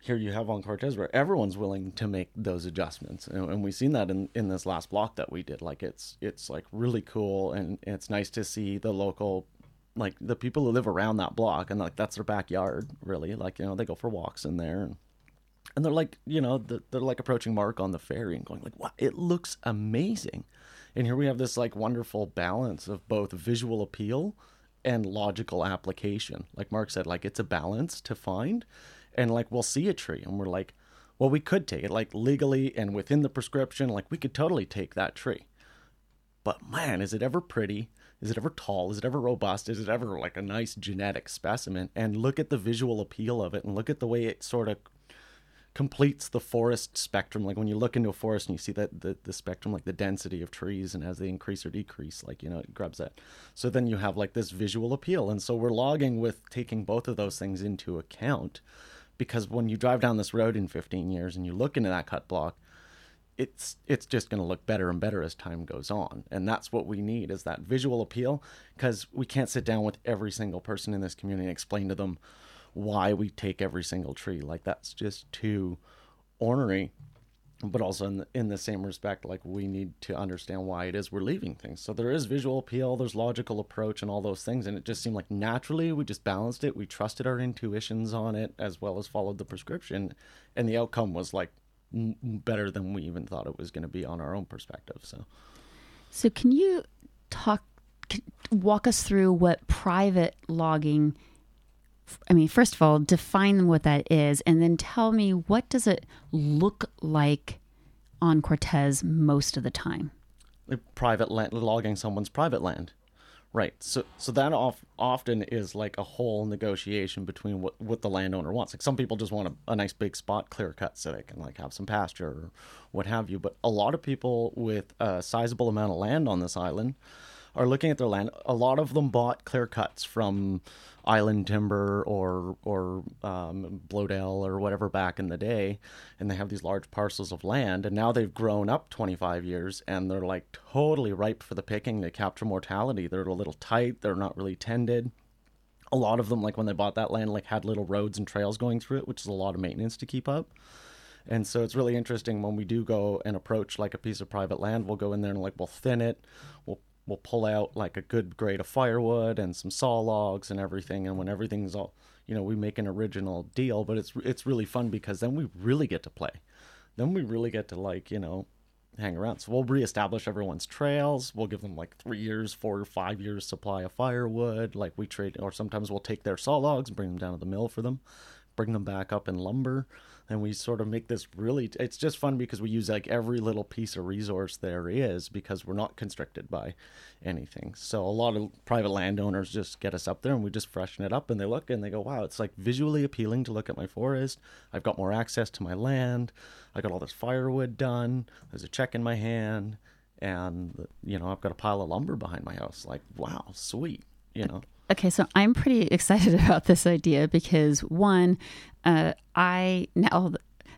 S4: here you have on Cortes where everyone's willing to make those adjustments, and, and, we've seen that in, in this last block that we did. Like it's it's like really cool, and it's nice to see the local, like the people who live around that block, and like that's their backyard, really. Like you know they go for walks in there, and and they're like you know they're like approaching Mark on the ferry and going like, wow, it looks amazing, and here we have this like wonderful balance of both visual appeal and logical application. Like Mark said, like it's a balance to find. And like we'll see a tree and we're like, well, we could take it like legally and within the prescription, like we could totally take that tree. But man, is it ever pretty? Is it ever tall? Is it ever robust? Is it ever like a nice genetic specimen? And look at the visual appeal of it and look at the way it sort of completes the forest spectrum. Like when you look into a forest and you see that the, the spectrum, like the density of trees, and as they increase or decrease, like you know, it grabs that. So then you have like this visual appeal, and so we're logging with taking both of those things into account, because when you drive down this road in 15 years and you look into that cut block, it's it's just going to look better and better as time goes on. And that's what we need is that visual appeal because we can't sit down with every single person in this community and explain to them why we take every single tree. Like that's just too ornery but also in the, in the same respect like we need to understand why it is we're leaving things so there is visual appeal there's logical approach and all those things and it just seemed like naturally we just balanced it we trusted our intuitions on it as well as followed the prescription and the outcome was like better than we even thought it was going to be on our own perspective so
S1: So, can you talk, walk us through what private logging? I mean, first of all, define what that is, and then tell me what does it look like on Cortes most of the time.
S4: private land logging someone's private land. Right. So so that off, often is like a whole negotiation between what what the landowner wants. Like some people just want a, a nice big spot clear cut so they can like have some pasture or what have you. But a lot of people with a sizable amount of land on this island are looking at their land. A lot of them bought clear cuts from island timber or or um, Bloedel or whatever back in the day, and they have these large parcels of land, and now they've grown up 25 years, and they're like totally ripe for the picking. They capture mortality. They're a little tight. They're not really tended. A lot of them, like when they bought that land, like had little roads and trails going through it, which is a lot of maintenance to keep up. And so it's really interesting when we do go and approach like a piece of private land, we'll go in there and like we'll thin it, we'll we'll pull out like a good grade of firewood and some saw logs and everything. And when everything's all, you know, we make an original deal. But it's it's really fun because then we really get to play. Then we really get to like you know hang around. So we'll reestablish everyone's trails. We'll give them like three years, four or five years supply of firewood. Like we trade, or sometimes we'll take their saw logs bring them down to the mill for them, bring them back up in lumber, and we sort of make this really. It's just fun because we use like every little piece of resource there is because we're not constricted by anything. So a lot of private landowners just get us up there and we just freshen it up and they look and they go, wow, it's like visually appealing to look at my forest. I've got more access to my land. I got all this firewood done. There's a check in my hand, and you know I've got a pile of lumber behind my house. Like, wow, sweet. You know,
S1: Okay, so I'm pretty *laughs* excited about this idea because one, uh, I now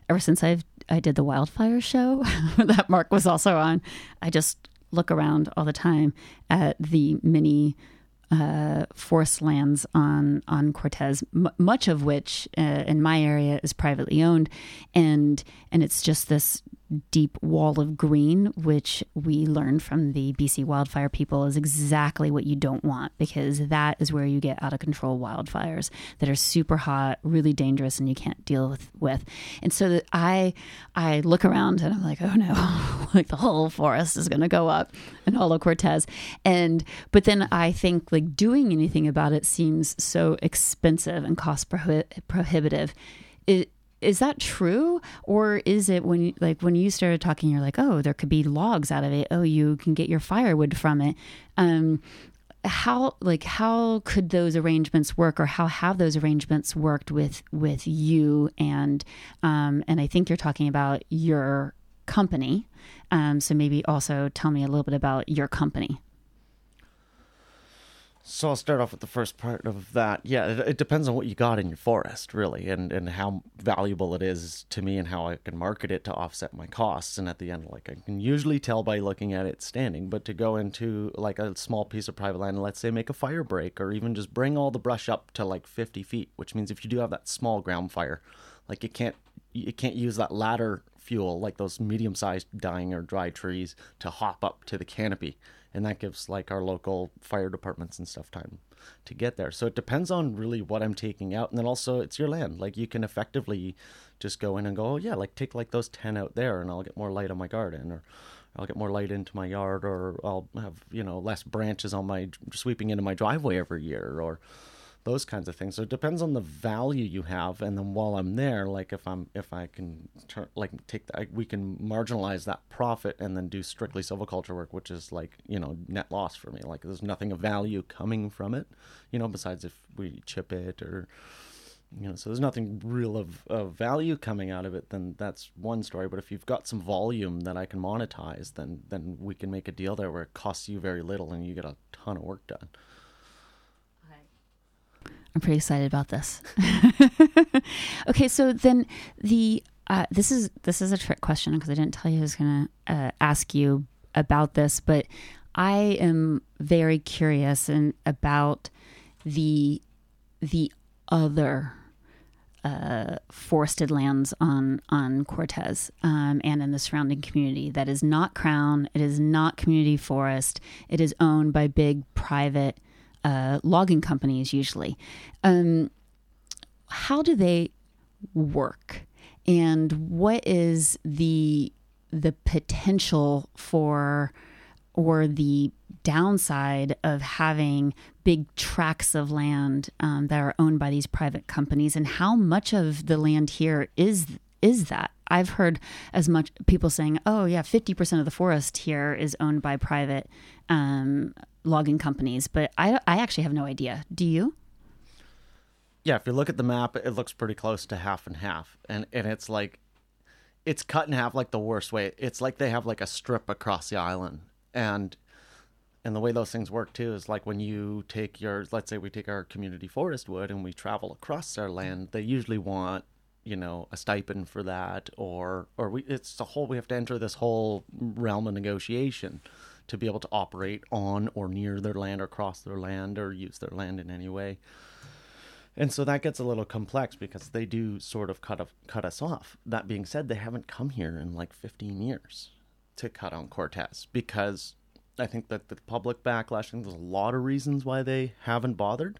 S1: ever since I've I did the wildfire show *laughs* that Mark was also on, I just look around all the time at the many uh, forest lands on on Cortes, m- much of which uh, in my area is privately owned, and and it's just this deep wall of green, which we learned from the BC wildfire people is exactly what you don't want because that is where you get out of control wildfires that are super hot, really dangerous, and you can't deal with. with. And so that I I look around and I'm like, oh no, *laughs* like the whole forest is going to go up in Holo Cortes, and but then I think like doing anything about it seems so expensive and cost prohi- prohibitive. It, is that true? Or is it when you, like when you started talking you're like oh there could be logs out of it. Oh you can get your firewood from it. Um how like how could those arrangements work or how have those arrangements worked with with you and um and i think you're talking about your company. Um so maybe also tell me a little bit about your company
S4: So I'll start off with the first part of that. Yeah, it, it depends on what you got in your forest, really, and, and how valuable it is to me and how I can market it to offset my costs. And at the end, like I can usually tell by looking at it standing, but to go into like a small piece of private land, let's say make a fire break or even just bring all the brush up to like 50 feet, which means if you do have that small ground fire, like you can't you can't use that ladder fuel like those medium-sized dying or dry trees to hop up to the canopy and that gives like our local fire departments and stuff time to get there. So it depends on really what i'm taking out and then also it's your land. Like you can effectively just go in and go oh yeah like take like those 10 out there and i'll get more light on my garden or I'll get more light into my yard, or I'll have you know less branches on my sweeping into my driveway every year, or those kinds of things. So it depends on the value you have, and then while I'm there, like if I'm if I can turn like take that, we can marginalize that profit and then do strictly silviculture work, which is like you know net loss for me. Like there's nothing of value coming from it, you know, besides if we chip it or you know so there's nothing real of, of value coming out of it then that's one story but if you've got some volume that i can monetize then then we can make a deal there where it costs you very little and you get a ton of work done
S1: I'm pretty excited about this. *laughs* okay, so then the uh, this is this is a trick question because I didn't tell you I was going to uh, ask you about this, but I am very curious and about the the other uh, forested lands on on Cortes um, and in the surrounding community that is not crown. It is not community forest. It is owned by big private uh, logging companies usually. Um, how do they work, and what is the the potential for or the downside of having big tracts of land um, that are owned by these private companies? And how much of the land here is is that? I've heard as much people saying oh yeah 50% of the forest here is owned by private um, logging companies but I, I actually have no idea. Do you?
S4: Yeah if you look at the map it looks pretty close to half and half. And and it's like it's cut in half like the worst way. It's like they have like a strip across the island. And and the way those things work too is like when you take your let's say we take our community forest wood and we travel across our land they usually want you know a stipend for that or or we it's a whole we have to enter this whole realm of negotiation to be able to operate on or near their land or cross their land or use their land in any way. And so that gets a little complex because they do sort of cut of, cut us off. That being said they haven't come here in like 15 years to cut on cortes because I think that the public backlash, I think there's a lot of reasons why they haven't bothered,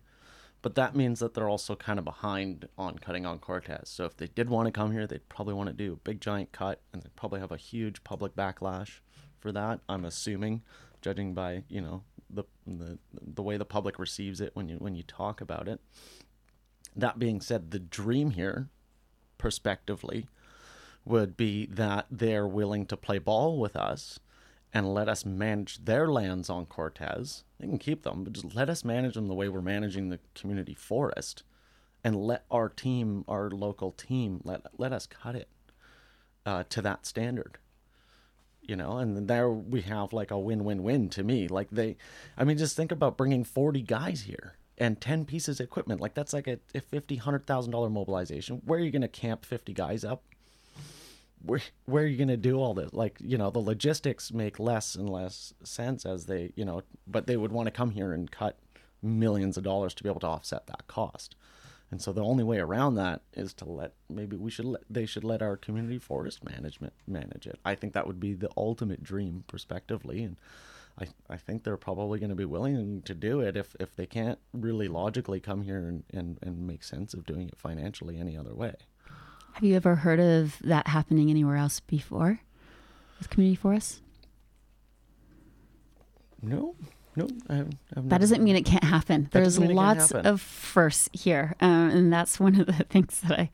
S4: but that means that they're also kind of behind on cutting on Cortes. So if they did want to come here, they'd probably want to do a big giant cut, and they'd probably have a huge public backlash for that. I'm assuming, judging by you know the the the way the public receives it when you when you talk about it. That being said, the dream here, prospectively, would be that they're willing to play ball with us and let us manage their lands on Cortes. They can keep them, but just let us manage them the way we're managing the community forest, and let our team, our local team, let let us cut it uh, to that standard. You know, and there we have like a win-win-win to me. Like they, I mean, just think about bringing forty guys here and 10 pieces of equipment. Like that's like a, a 50 hundred thousand dollar mobilization. Where are you going to camp 50 guys up? Where where are you going to do all this? Like you know the logistics make less and less sense as they you know but they would want to come here and cut millions of dollars to be able to offset that cost and so the only way around that is to let maybe we should let they should let our community forest management manage it. I think that would be the ultimate dream prospectively and I, I think they're probably going to be willing to do it if, if they can't really logically come here and, and, and make sense of doing it financially any other way.
S1: have you ever heard of that happening anywhere else before with community forests?
S4: No, no, I haven't. I've
S1: That doesn't mean it can't happen.
S4: That
S1: There's
S4: can't
S1: lots
S4: happen.
S1: of firsts here, um, and that's one of the *laughs* things that I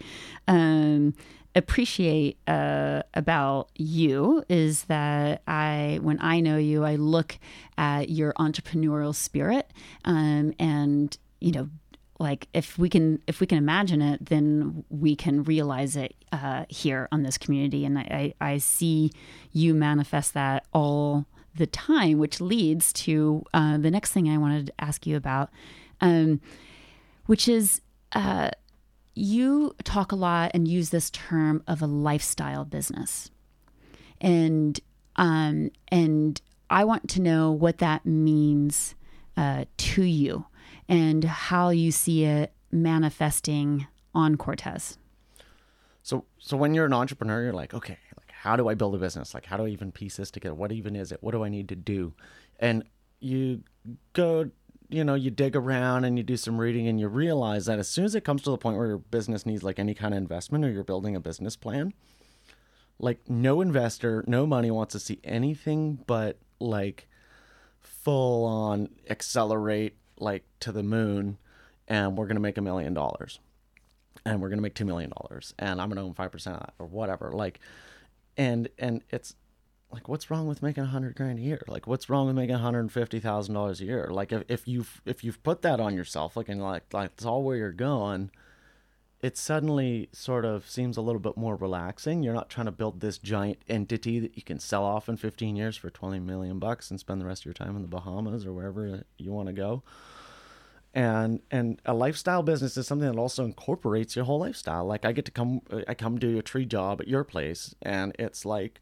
S1: um, appreciate uh, about you is that I, when I know you, I look at your entrepreneurial spirit, um, and you know, like if we can if we can imagine it, then we can realize it uh, here on this community, and I, I, I see you manifest that all the time, which leads to uh, the next thing I wanted to ask you about, um, which is uh, you talk a lot and use this term of a lifestyle business, and um, and I want to know what that means uh, to you and how you see it manifesting on Cortes.
S4: So so when you're an entrepreneur, you're like, okay, how do I build a business? Like how do I even piece this together? What even is it? What do I need to do? And you go, you know, you dig around and you do some reading and you realize that as soon as it comes to the point where your business needs like any kind of investment or you're building a business plan, Like no investor, no money wants to see anything but like full on accelerate like to the moon and we're going to make a million dollars and we're going to make 2 million dollars and I'm going to own 5% of that or whatever like and and it's like what's wrong with making a hundred grand a year? Like what's wrong with making hundred and fifty thousand dollars a year? Like if, if you've if you've put that on yourself like and like like it's all where you're going it suddenly sort of seems a little bit more relaxing. You're not trying to build this giant entity that you can sell off in 15 years for 20 million bucks and spend the rest of your time in the bahamas or wherever you want to go and and a lifestyle business is something that also incorporates your whole lifestyle. Like i get to come i come do a tree job at your place and it's like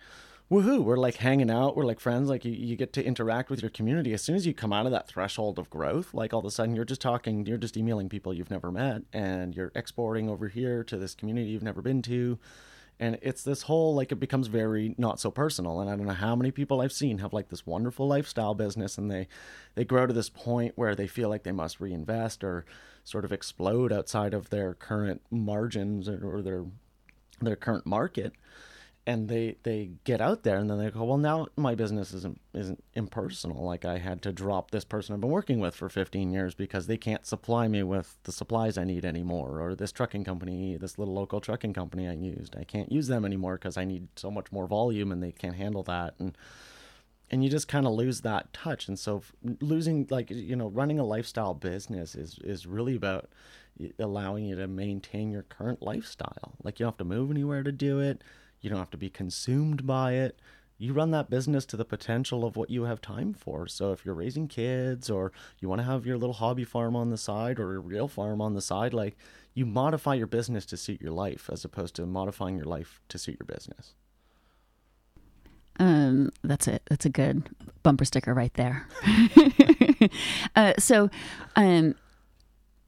S4: woohoo we're like hanging out we're like friends like you, you get to interact with your community. As soon as you come out of that threshold of growth like all of a sudden you're just talking you're just emailing people you've never met and you're exporting over here to this community you've never been to and it's this whole like it becomes very not so personal. And i don't know how many people i've seen have like this wonderful lifestyle business and they they grow to this point where they feel like they must reinvest or sort of explode outside of their current margins or, or their their current market and they they get out there and then they go well now my business isn't isn't impersonal. Like i had to drop this person i've been working with for 15 years because they can't supply me with the supplies i need anymore or this trucking company this little local trucking company i used. I can't use them anymore because i need so much more volume and they can't handle that. And and you just kind of lose that touch. And so losing like you know running a lifestyle business is is really about allowing you to maintain your current lifestyle. Like you don't have to move anywhere to do it you don't have to be consumed by it. You run that business to the potential of what you have time for. So if you're raising kids or you want to have your little hobby farm on the side or a real farm on the side, like you modify your business to suit your life as opposed to modifying your life to suit your business.
S1: Um, that's it. That's a good bumper sticker right there. *laughs* uh, so, um,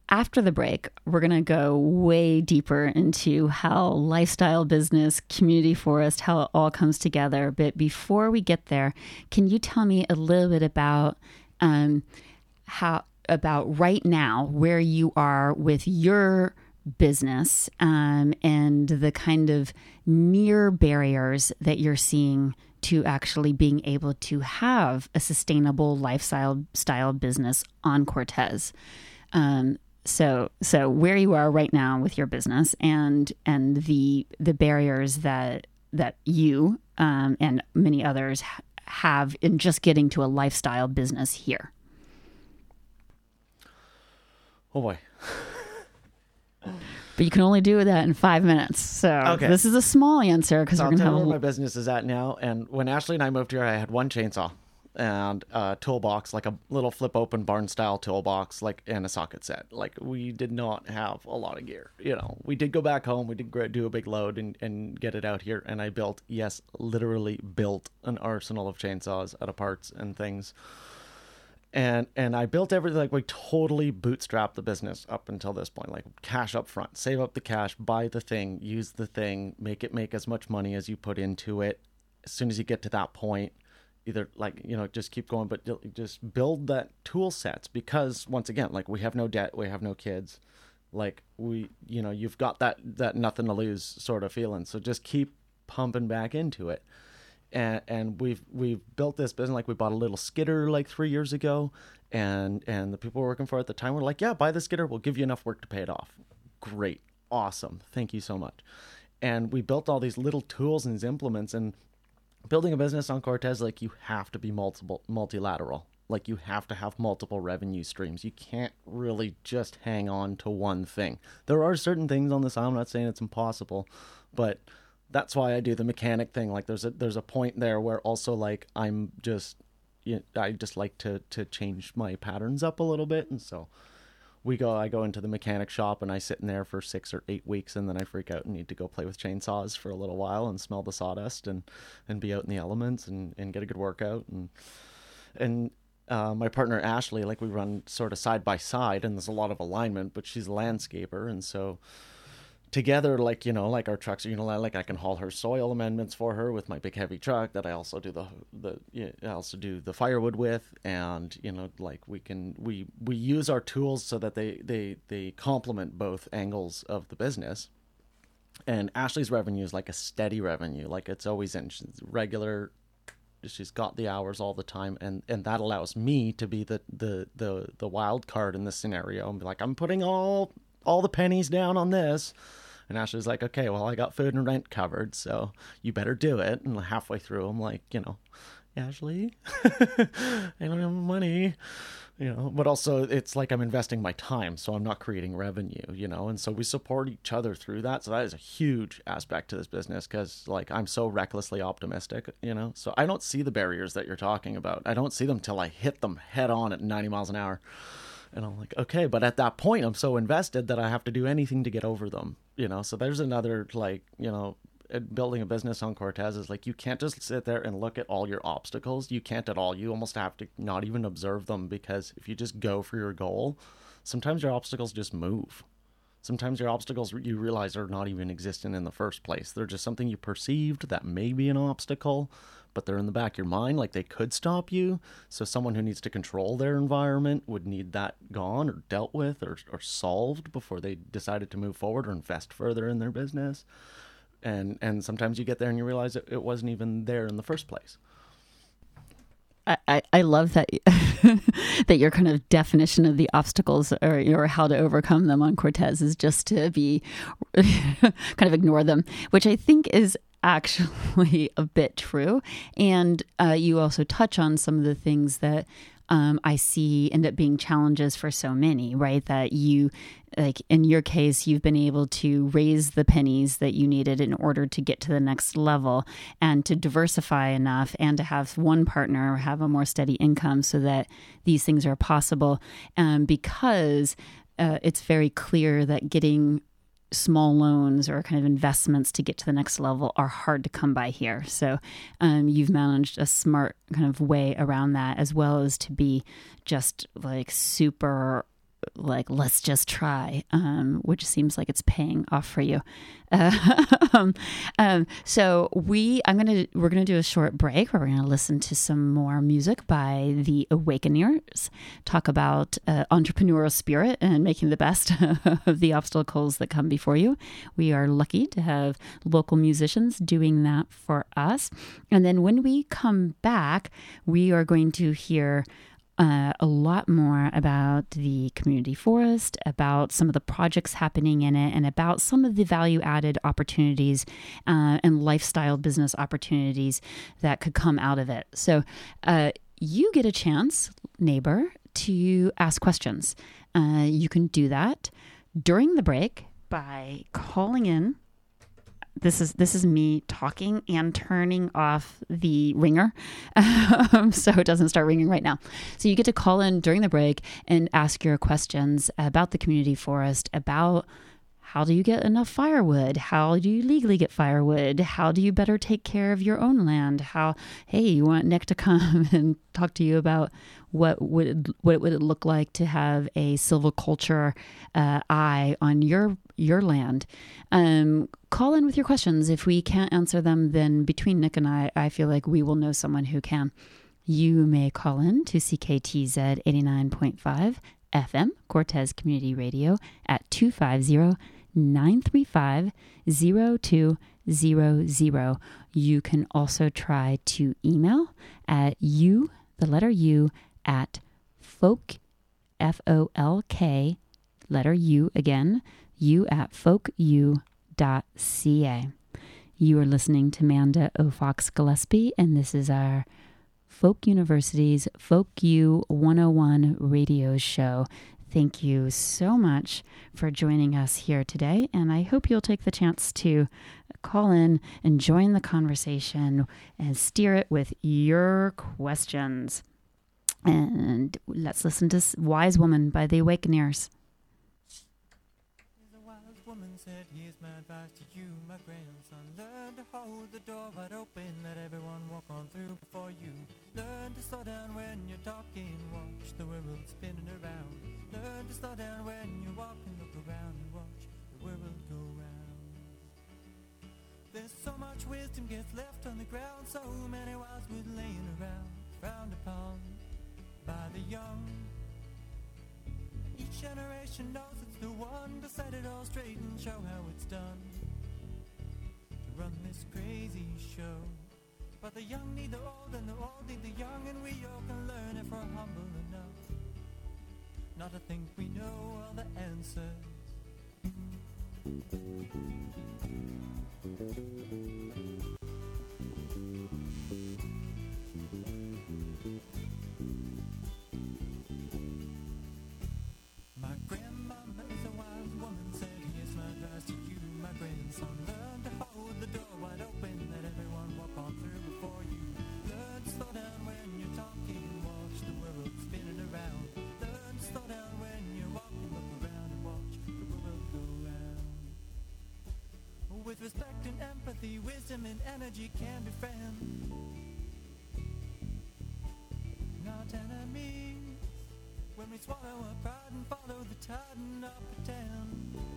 S1: after the break, we're going to go way deeper into how lifestyle business, community forest, how it all comes together. But before we get there, can you tell me a little bit about um, how about right now where you are with your business um, and the kind of near barriers that you're seeing to actually being able to have a sustainable lifestyle style business on Cortes. Um, so so where you are right now with your business and and the the barriers that that you um, and many others have in just getting to a lifestyle business here
S4: oh boy
S1: but you can only do that in five minutes so
S4: Okay.
S1: this is a small answer because
S4: I'll tell
S1: have
S4: you where my business is at now. And when Ashley and I moved here, I had one chainsaw and a toolbox, like a little flip open barn style toolbox, like and a socket set. Like we did not have a lot of gear. You know, we did go back home. We did do a big load and, and get it out here. And I built, yes, literally built an arsenal of chainsaws out of parts and things. And and I built everything like we totally bootstrapped the business up until this point, like cash up front, save up the cash, buy the thing, use the thing, make it make as much money as you put into it. As soon as you get to that point, either like you know just keep going but just build that tool sets because once again like we have no debt we have no kids. Like we you know you've got that that nothing to lose sort of feeling. So just keep pumping back into it. And and we've we've built this business like we bought a little skidder like three years ago. And and the people working for at the time were like yeah buy the skidder. We'll give you enough work to pay it off. Great. Awesome. Thank you so much. And we built all these little tools and these implements and building a business on Cortes, like you have to be multiple multilateral. Like you have to have multiple revenue streams. You can't really just hang on to one thing. There are certain things on this. I'm not saying it's impossible, but that's why I do the mechanic thing. Like there's a there's a point there where also like I'm just you know, I just like to to change my patterns up a little bit, and so we go I go into the mechanic shop and I sit in there for six or eight weeks and then I freak out and need to go play with chainsaws for a little while and smell the sawdust and and be out in the elements and and get a good workout. And and uh, my partner Ashley like we run sort of side by side and there's a lot of alignment but she's a landscaper. And so together like you know like our trucks are you know like i can haul her soil amendments for her with my big heavy truck that i also do the the yeah, i also do the firewood with. And you know like we can we we use our tools so that they they they complement both angles of the business. And Ashley's revenue is like a steady revenue, like it's always in she's regular. She's got the hours all the time, and and that allows me to be the the the the wild card in this scenario and be like, I'm putting all all the pennies down on this. And Ashley's like, okay, well, I got food and rent covered, so you better do it. And halfway through, I'm like, you know, Ashley, I don't have money, you know. But also, it's like I'm investing my time, so I'm not creating revenue, you know. And so we support each other through that. So that is a huge aspect to this business because, like, I'm so recklessly optimistic, you know. So I don't see the barriers that you're talking about. I don't see them till I hit them head on at 90 miles an hour. And I'm like, okay, but at that point, I'm so invested that I have to do anything to get over them, you know. So there's another, like, you know, building a business on Cortes is like you can't just sit there and look at all your obstacles. You can't at all. You almost have to not even observe them because if you just go for your goal, sometimes your obstacles just move. Sometimes your obstacles you realize are not even existing in the first place. They're just something you perceived that may be an obstacle, but they're in the back of your mind, like they could stop you. So someone who needs to control their environment would need that gone or dealt with or, or solved before they decided to move forward or invest further in their business. And and sometimes you get there and you realize it, it wasn't even there in the first place.
S1: I, I, love that *laughs* that your kind of definition of the obstacles or, or how to overcome them on Cortes is just to be *laughs* kind of ignore them, which I think is actually *laughs* a bit true. And uh, you also touch on some of the things that um, I see end up being challenges for so many, right? That you, like in your case, you've been able to raise the pennies that you needed in order to get to the next level and to diversify enough and to have one partner have a more steady income so that these things are possible. Um, because uh, it's very clear that getting small loans or kind of investments to get to the next level are hard to come by here. So um, you've managed a smart kind of way around that, as well as to be just like super like let's just try um, which seems like it's paying off for you. *laughs* Um, um, so we i'm gonna we're gonna do a short break where we're gonna listen to some more music by the awakeners talk about uh, entrepreneurial spirit and making the best *laughs* of the obstacles that come before you. We are lucky to have local musicians doing that for us. And then when we come back we are going to hear uh, a lot more about the community forest, about some of the projects happening in it, and about some of the value added opportunities uh, and lifestyle business opportunities that could come out of it. So, uh, you get a chance, neighbor, to ask questions. Uh, you can do that during the break by calling in this is this is me talking and turning off the ringer *laughs* um, so it doesn't start ringing right now so you get to call in during the break and ask your questions about the community forest about how do you get enough firewood? How do you legally get firewood? How do you better take care of your own land? How, hey, you want Nick to come *laughs* and talk to you about what would what would it look like to have a silviculture uh, eye on your your land? Um, call in with your questions. If we can't answer them, then between Nick and I, I feel like we will know someone who can. You may call in to CKTZ 89.5 FM, Cortes Community Radio, at 250 935 0200. You can also try to email at u, the letter U, at folk, F O L K, letter U again, you at folku.ca. You are listening to Manda Aufochs Gillespie, and this is our Folk University's Folk U 101 radio show. Thank you so much for joining us here today, and I hope you'll take the chance to call in and join the conversation and steer it with your questions. And let's listen to Wise Woman by the Awakeners.
S5: Woman said, Here's my advice to you, my grandson. Learn to hold the door wide open, let everyone walk on through before you. Learn to slow down when you're talking, watch the world spinning around. Learn to slow down when you walk and look around and watch the world go round. There's so much wisdom gets left on the ground, so many wise wood laying around, frowned upon by the young. Each generation knows the one to set it all straight and show how it's done. To run this crazy show. But the young need the old and the old need the young and we all can learn if we're humble enough. Not to think we know all the answers. So learn to hold the door wide open, let everyone walk on through before you. Learn to slow down when you're talking, watch the world spinning around. Learn to slow down when you're walking, look around and watch the world go round. With respect and empathy, wisdom and energy can be friends. Not enemies. When we swallow our pride and follow the tide and not pretend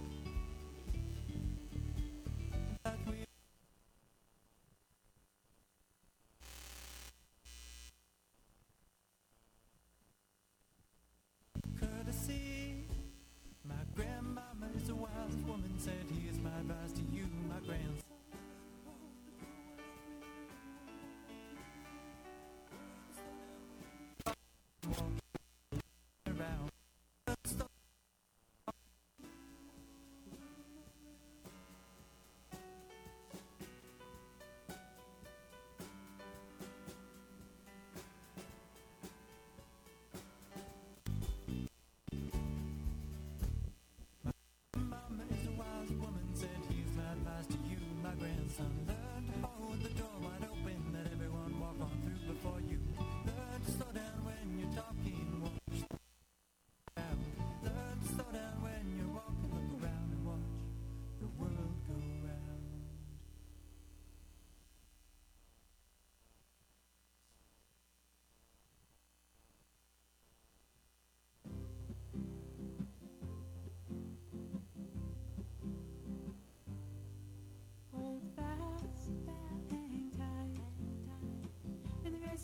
S5: that we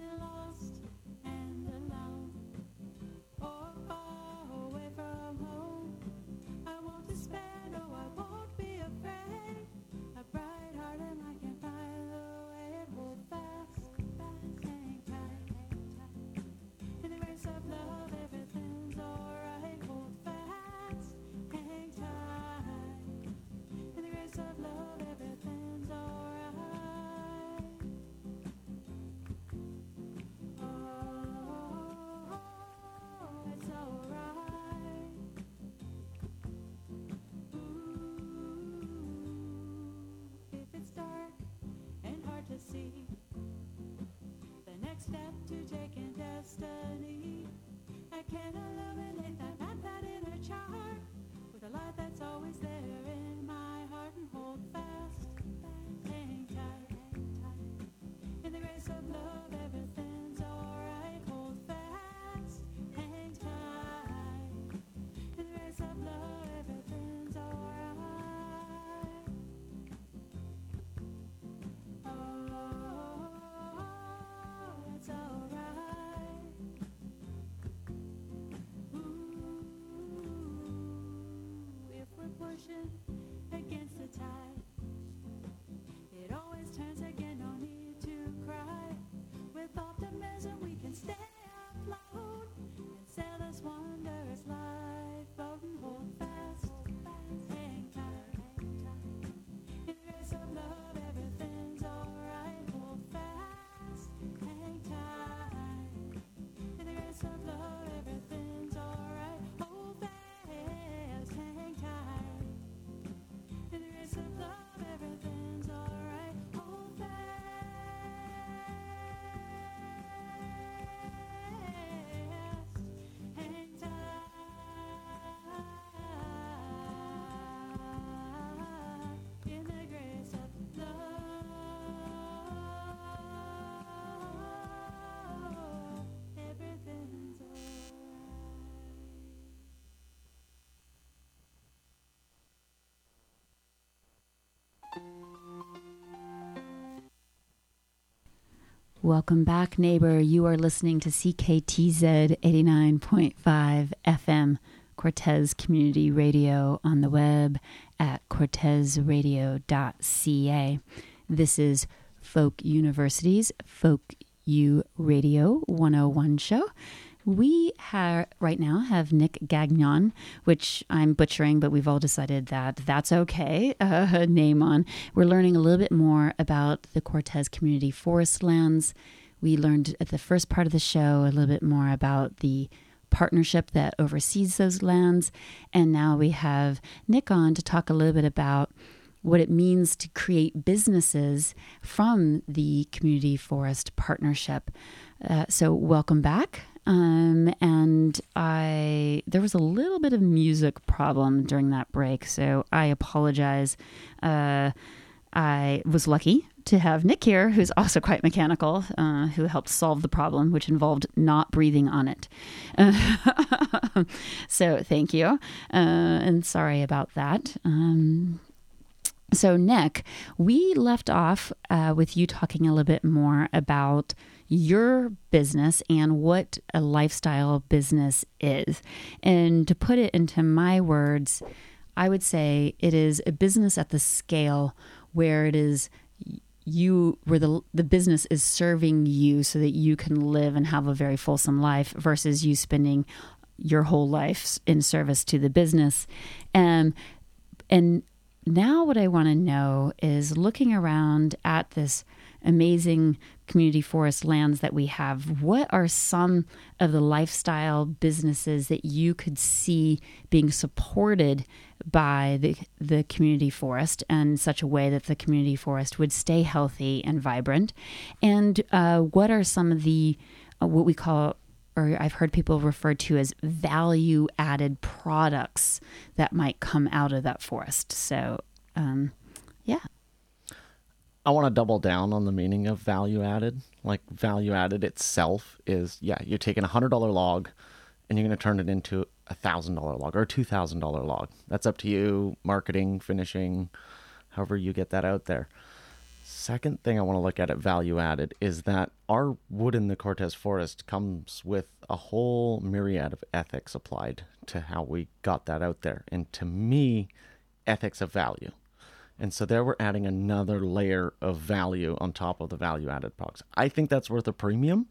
S6: But Taking destiny. I cannot.
S1: Welcome back, neighbor. You are listening to CKTZ 89.5 FM, Cortes Community Radio on the web at cortesradio.ca. This is Folk University's Folk U Radio 101 show. We ha- right now have Nick Gagnon, which I'm butchering, but we've all decided that that's okay. *laughs* Uh, name on. We're learning a little bit more about the Cortes Community Forest lands. We learned at the first part of the show a little bit more about the partnership that oversees those lands. And now we have Nick on to talk a little bit about what it means to create businesses from the community forest partnership. Uh, so, welcome back. Um, and I there was a little bit of music problem during that break, so I apologize. Uh, I was lucky to have Nick here, who's also quite mechanical, uh, who helped solve the problem, which involved not breathing on it. Uh, *laughs* so thank you, uh, and sorry about that. Um, so, Nick, we left off uh, with you talking a little bit more about your business and what a lifestyle business is. And to put it into my words, I would say it is a business at the scale where it is you where the the business is serving you so that you can live and have a very fulsome life versus you spending your whole life in service to the business and and now what I want to know is looking around at this amazing community forest lands that we have, what are some of the lifestyle businesses that you could see being supported by the, the community forest in such a way that the community forest would stay healthy and vibrant? And uh, what are some of the, uh, what we call, or I've heard people refer to as value added products that might come out of that forest? So, um, yeah.
S4: I want to double down on the meaning of value added. Like value added itself is yeah, you're taking a hundred dollar log and you're going to turn it into a thousand dollar log or a two thousand dollar log. That's up to you, marketing, finishing, however you get that out there. Second thing I want to look at at value added is that our wood in the Cortes forest comes with a whole myriad of ethics applied to how we got that out there. And to me, ethics of value. And so there we're adding another layer of value on top of the value added products. I think that's worth a premium.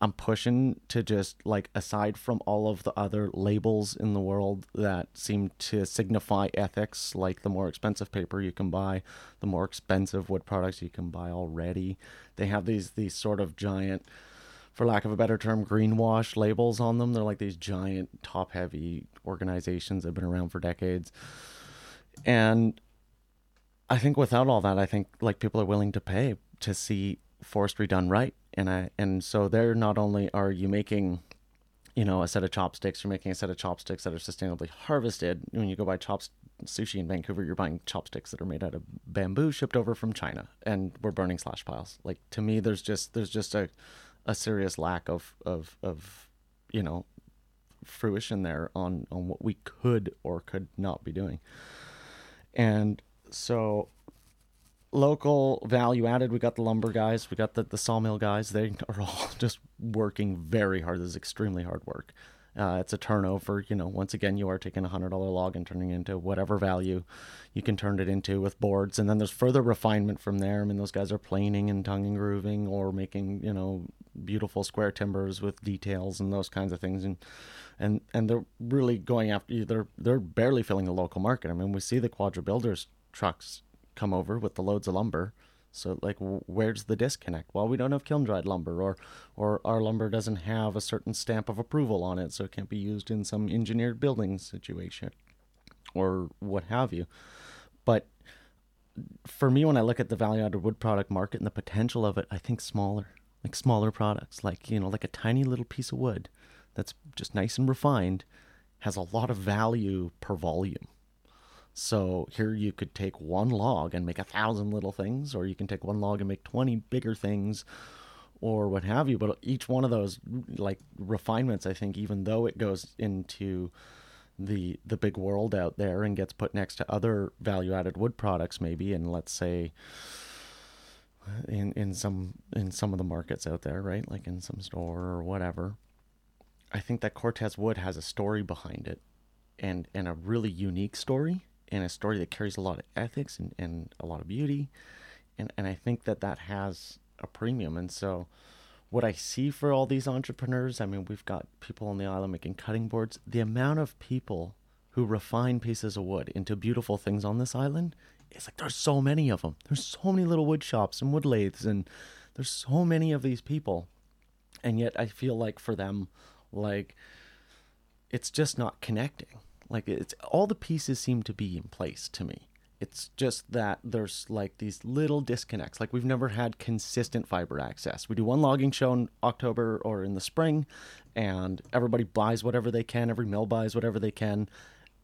S4: I'm pushing to just like aside from all of the other labels in the world that seem to signify ethics, like the more expensive paper you can buy, the more expensive wood products you can buy already. They have these these sort of giant for lack of a better term, greenwash labels on them. They're like these giant top heavy organizations that have been around for decades. And I think without all that, I think like people are willing to pay to see forestry done right, and I and so there not only are you making, you know, a set of chopsticks, you're making a set of chopsticks that are sustainably harvested. When you go buy chops sushi in Vancouver, you're buying chopsticks that are made out of bamboo shipped over from China, and we're burning slash piles. Like to me, there's just there's just a a serious lack of of of you know fruition there on on what we could or could not be doing. And so local value added we got the lumber guys we got the, the sawmill guys. They are all *laughs* just working very hard. This is extremely hard work. Uh, it's a turnover. You know once again you are taking a hundred dollar log and turning it into whatever value you can turn it into with boards. And then there's further refinement from there. I mean those guys are planing and tongue and grooving or making you know beautiful square timbers with details and those kinds of things. And and and they're really going after you. They're they're barely filling the local market. I mean we see the quadra builders trucks come over with the loads of lumber. So like, where's the disconnect? Well, we don't have kiln dried lumber, or or our lumber doesn't have a certain stamp of approval on it, so it can't be used in some engineered building situation, or what have you. But for me, when I look at the value added wood product market and the potential of it, I think smaller, like smaller products, like you know, like a tiny little piece of wood that's just nice and refined, has a lot of value per volume. So here you could take one log and make a thousand little things, or you can take one log and make 20 bigger things, or what have you. But each one of those like refinements, I think, even though it goes into the the big world out there and gets put next to other value added wood products, maybe, and let's say in in some in some of the markets out there, right? Like in some store or whatever. I think that Cortes wood has a story behind it, and and a really unique story, and a story that carries a lot of ethics and, and a lot of beauty, and and I think that that has a premium. And so, what I see for all these entrepreneurs, I mean, we've got people on the island making cutting boards. The amount of people who refine pieces of wood into beautiful things on this island it's like there's so many of them. There's so many little wood shops and wood lathes, and there's so many of these people, and yet I feel like for them, like it's just not connecting. Like it's all the pieces seem to be in place to me. It's just that there's like these little disconnects. Like we've never had consistent fiber access. We do one logging show in October or in the spring, and everybody buys whatever they can. Every mill buys whatever they can,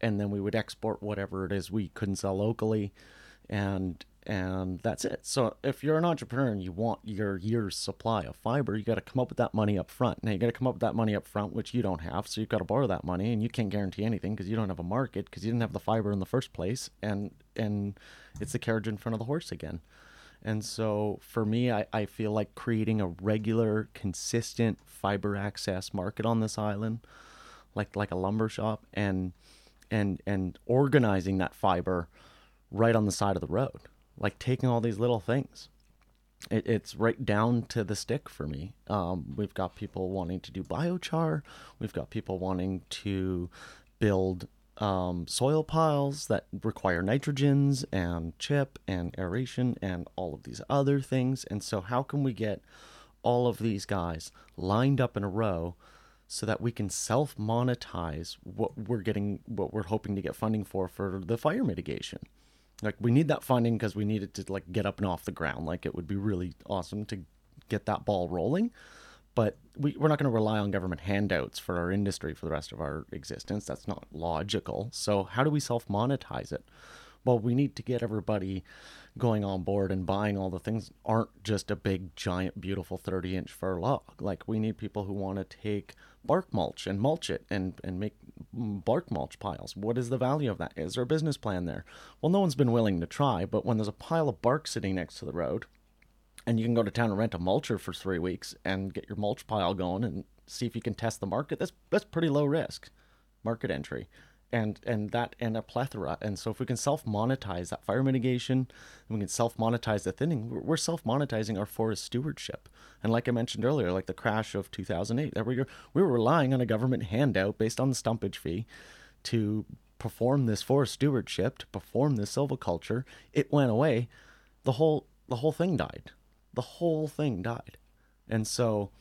S4: and then we would export whatever it is we couldn't sell locally, and and that's it. So if you're an entrepreneur and you want your year's supply of fiber, you got to come up with that money up front. Now you got to come up with that money up front, which you don't have, so you've got to borrow that money, and you can't guarantee anything because you don't have a market because you didn't have the fiber in the first place, and and it's the carriage in front of the horse again. And so for me, I, I feel like creating a regular, consistent fiber access market on this island, like like a lumber shop, and and and organizing that fiber right on the side of the road like taking all these little things. It, it's right down to the stick for me. Um, we've got people wanting to do biochar. We've got people wanting to build um, soil piles that require nitrogens and chip and aeration and all of these other things. And so how can we get all of these guys lined up in a row so that we can self monetize what we're getting what we're hoping to get funding for for the fire mitigation like we need that funding because we need it to like get up and off the ground. Like it would be really awesome to get that ball rolling. But we, we're not going to rely on government handouts for our industry for the rest of our existence. That's not logical. So how do we self monetize it? Well we need to get everybody going on board and buying all the things. Aren't just a big giant beautiful 30 inch fir log. Like we need people who want to take bark mulch and mulch it and and make bark mulch piles. What is the value of that? Is there a business plan there? Well no one's been willing to try but when there's a pile of bark sitting next to the road and you can go to town and rent a mulcher for three weeks and get your mulch pile going and see if you can test the market that's that's pretty low risk market entry and and that and a plethora. And so if we can self monetize that fire mitigation and we can self monetize the thinning we're, we're self monetizing our forest stewardship. And like i mentioned earlier like the crash of 2008 there we go. We were relying on a government handout based on the stumpage fee to perform this forest stewardship to perform this silviculture. It went away. The whole the whole thing died. The whole thing died. And so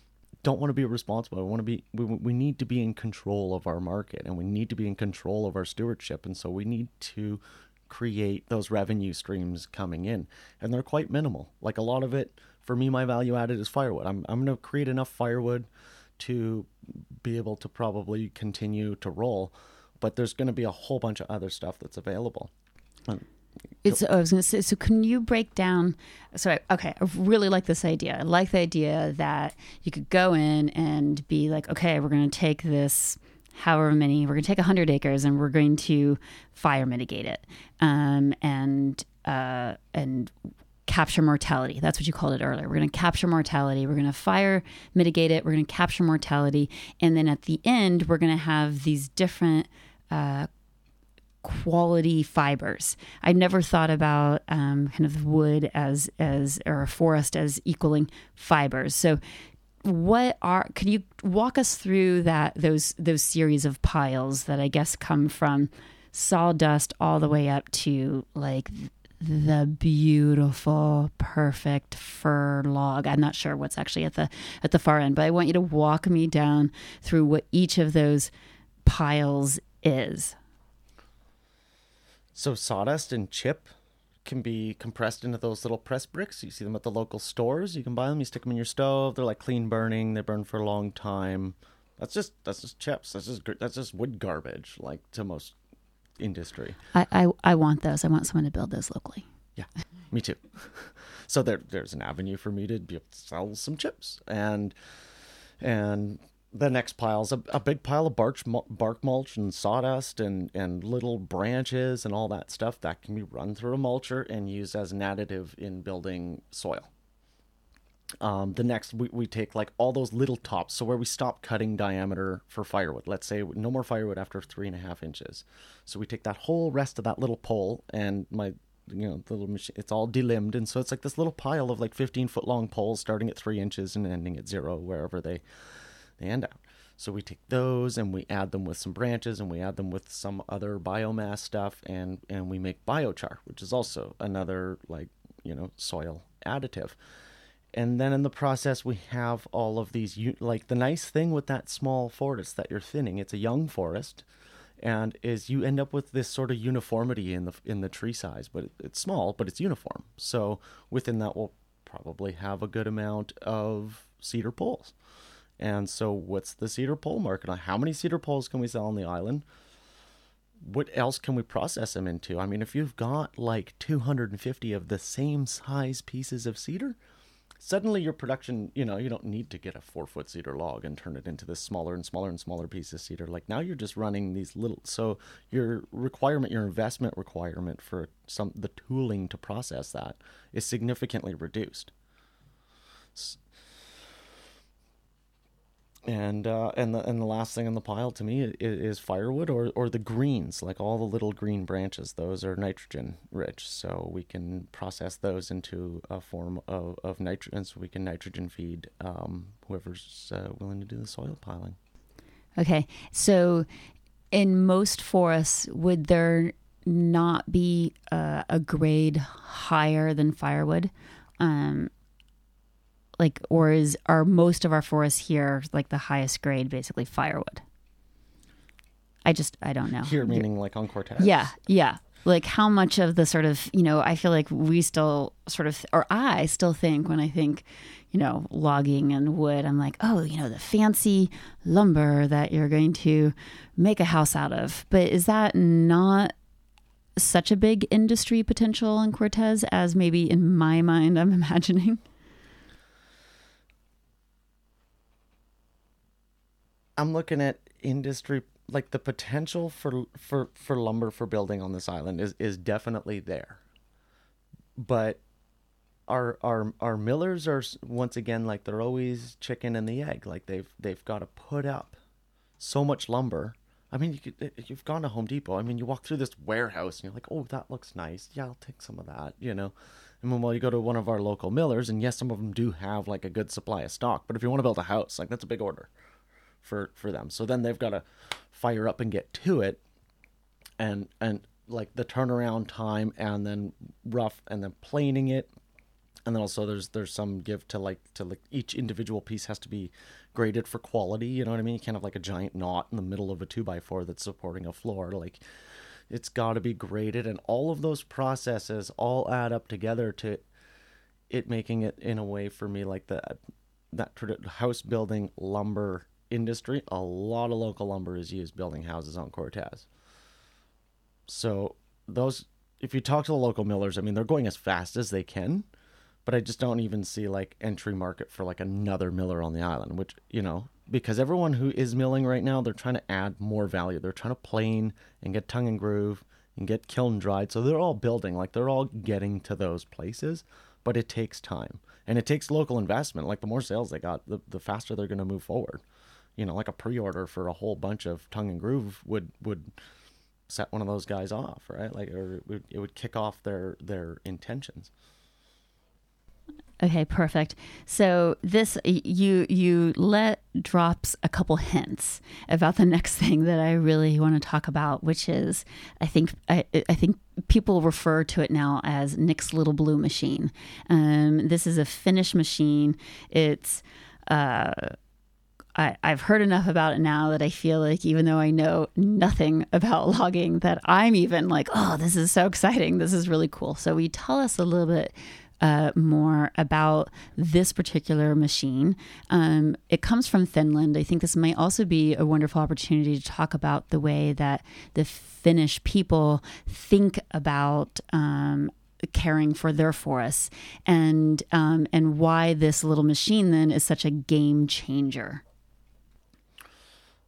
S4: don't want to be responsible. I want to be. We, we need to be in control of our market, and we need to be in control of our stewardship. And so we need to create those revenue streams coming in, and they're quite minimal. Like a lot of it, for me, my value added is firewood. I'm I'm going to create enough firewood to be able to probably continue to roll, but there's going to be a whole bunch of other stuff that's available.
S1: It's. I was going to say. So, can you break down? Sorry. Okay. I really like this idea. I like the idea that you could go in and be like, okay, we're going to take this, however many, we're going to take hundred acres, and we're going to fire mitigate it, um, and uh, and capture mortality. That's what you called it earlier. We're going to capture mortality. We're going to fire mitigate it. We're going to capture mortality, and then at the end, we're going to have these different. Uh, quality fibers. I never thought about um, kind of wood as as or a forest as equaling fibers. So, what are? Can you walk us through that those those series of piles that I guess come from sawdust all the way up to like the beautiful perfect fir log i'm not sure what's actually at the at the far end but i want you to walk me down through what each of those piles is
S4: So sawdust and chip can be compressed into those little press bricks. You see them at the local stores. You can buy them. You stick them in your stove. They're like clean burning. They burn for a long time. That's just that's just chips. That's just that's just wood garbage, like to most industry.
S1: I, I, I want those. I want someone to build those locally.
S4: Yeah, me too. *laughs* so there, there's an avenue for me to be able to sell some chips, and and the next pile's a, a big pile of bark, bark mulch and sawdust and and little branches and all that stuff that can be run through a mulcher and used as an additive in building soil. um, the next we, we take like all those little tops so where we stop cutting diameter for firewood let's say no more firewood after three and a half inches so we take that whole rest of that little pole and my you know the little machine it's all delimbed and so it's like this little pile of like 15 foot long poles starting at three inches and ending at zero wherever they end out. So we take those and we add them with some branches and we add them with some other biomass stuff and and we make biochar which is also another like you know soil additive. And then in the process we have all of these like the nice thing with that small forest that you're thinning it's a young forest and is you end up with this sort of uniformity in the in the tree size but it's small but it's uniform. So within that we'll probably have a good amount of cedar poles and so what's the cedar pole market on? how many cedar poles can we sell on the island? What else can we process them into? I mean if you've got like 250 of the same size pieces of cedar suddenly your production you know you don't need to get a four foot cedar log and turn it into this smaller and smaller and smaller piece of cedar. Like now you're just running these little so your requirement your investment requirement for some the tooling to process that is significantly reduced and uh, and the and the last thing on the pile to me is, is firewood or or the greens, like all the little green branches. Those are nitrogen rich, so we can process those into a form of of nitrogen, so we can nitrogen feed um, whoever's uh, willing to do the soil piling.
S1: Okay. So, in most forests, would there not be uh, a grade higher than firewood? Um, like, or is are most of our forests here like the highest grade, basically firewood? I just I don't know.
S4: Here, meaning like on Cortes.
S1: yeah, yeah. Like how much of the sort of, you know, I feel like we still sort of, or I still think when I think, you know, logging and wood, I'm like, oh, you know, the fancy lumber that you're going to make a house out of. But is that not such a big industry potential in Cortes as maybe in my mind I'm *laughs* imagining?
S4: I'm looking at industry like the potential for for for lumber for building on this island is is definitely there. But our our our millers are once again like they're always chicken and the egg. Like they've they've got to put up so much lumber. I mean, you could, eh, eh, you've gone to Home Depot. I mean, you walk through this warehouse and you're like, "Oh, that looks nice. Yeah, I'll take some of that." You know. And then while you go to one of our local millers, and yes, some of them do have like a good supply of stock. But if you want to build a house, like that's a big order for for them. So then they've got to fire up and get to it, and and like the turnaround time, and then rough, and then planing it, and then also there's there's some give to like to like each individual piece has to be graded for quality. You know what I mean? You can't have like a giant knot in the middle of a two by four that's supporting a floor. Like it's got to be graded, and all of those processes all add up together to it making it in a way for me like the that house building lumber industry. A lot of local lumber is used building houses on Cortes. So those, if you talk to the local millers, I mean they're going as fast as they can, but I just don't even see like entry market for like another miller on the island. Which you know because everyone who is milling right now, they're trying to add more value. They're trying to plane and get tongue and groove and get kiln dried. So they're all building, like they're all getting to those places, but it takes time and it takes local investment. Like the more sales they got, the, the faster they're going to move forward. You know, like a pre-order for a whole bunch of tongue and groove would would set one of those guys off, right? Like, or it would, it would kick off their their intentions.
S1: Okay, perfect. So this you you let drops a couple hints about the *laughs* next thing that I really want to talk about, which is I think I, I think people refer to it now as Nick's Little Blue Machine. Um, this is a Finnish machine. It's uh, I, I've heard enough about it now that I feel like even though I know nothing about *laughs* logging, that I'm even like, oh, this is so exciting. This is really cool. So, we tell us a little bit uh, more about this particular machine? Um, it comes from Finland. I think this might also be a wonderful opportunity to talk about the way that the Finnish people think about. Um, caring for their forests and um, and why this little machine then is such a game changer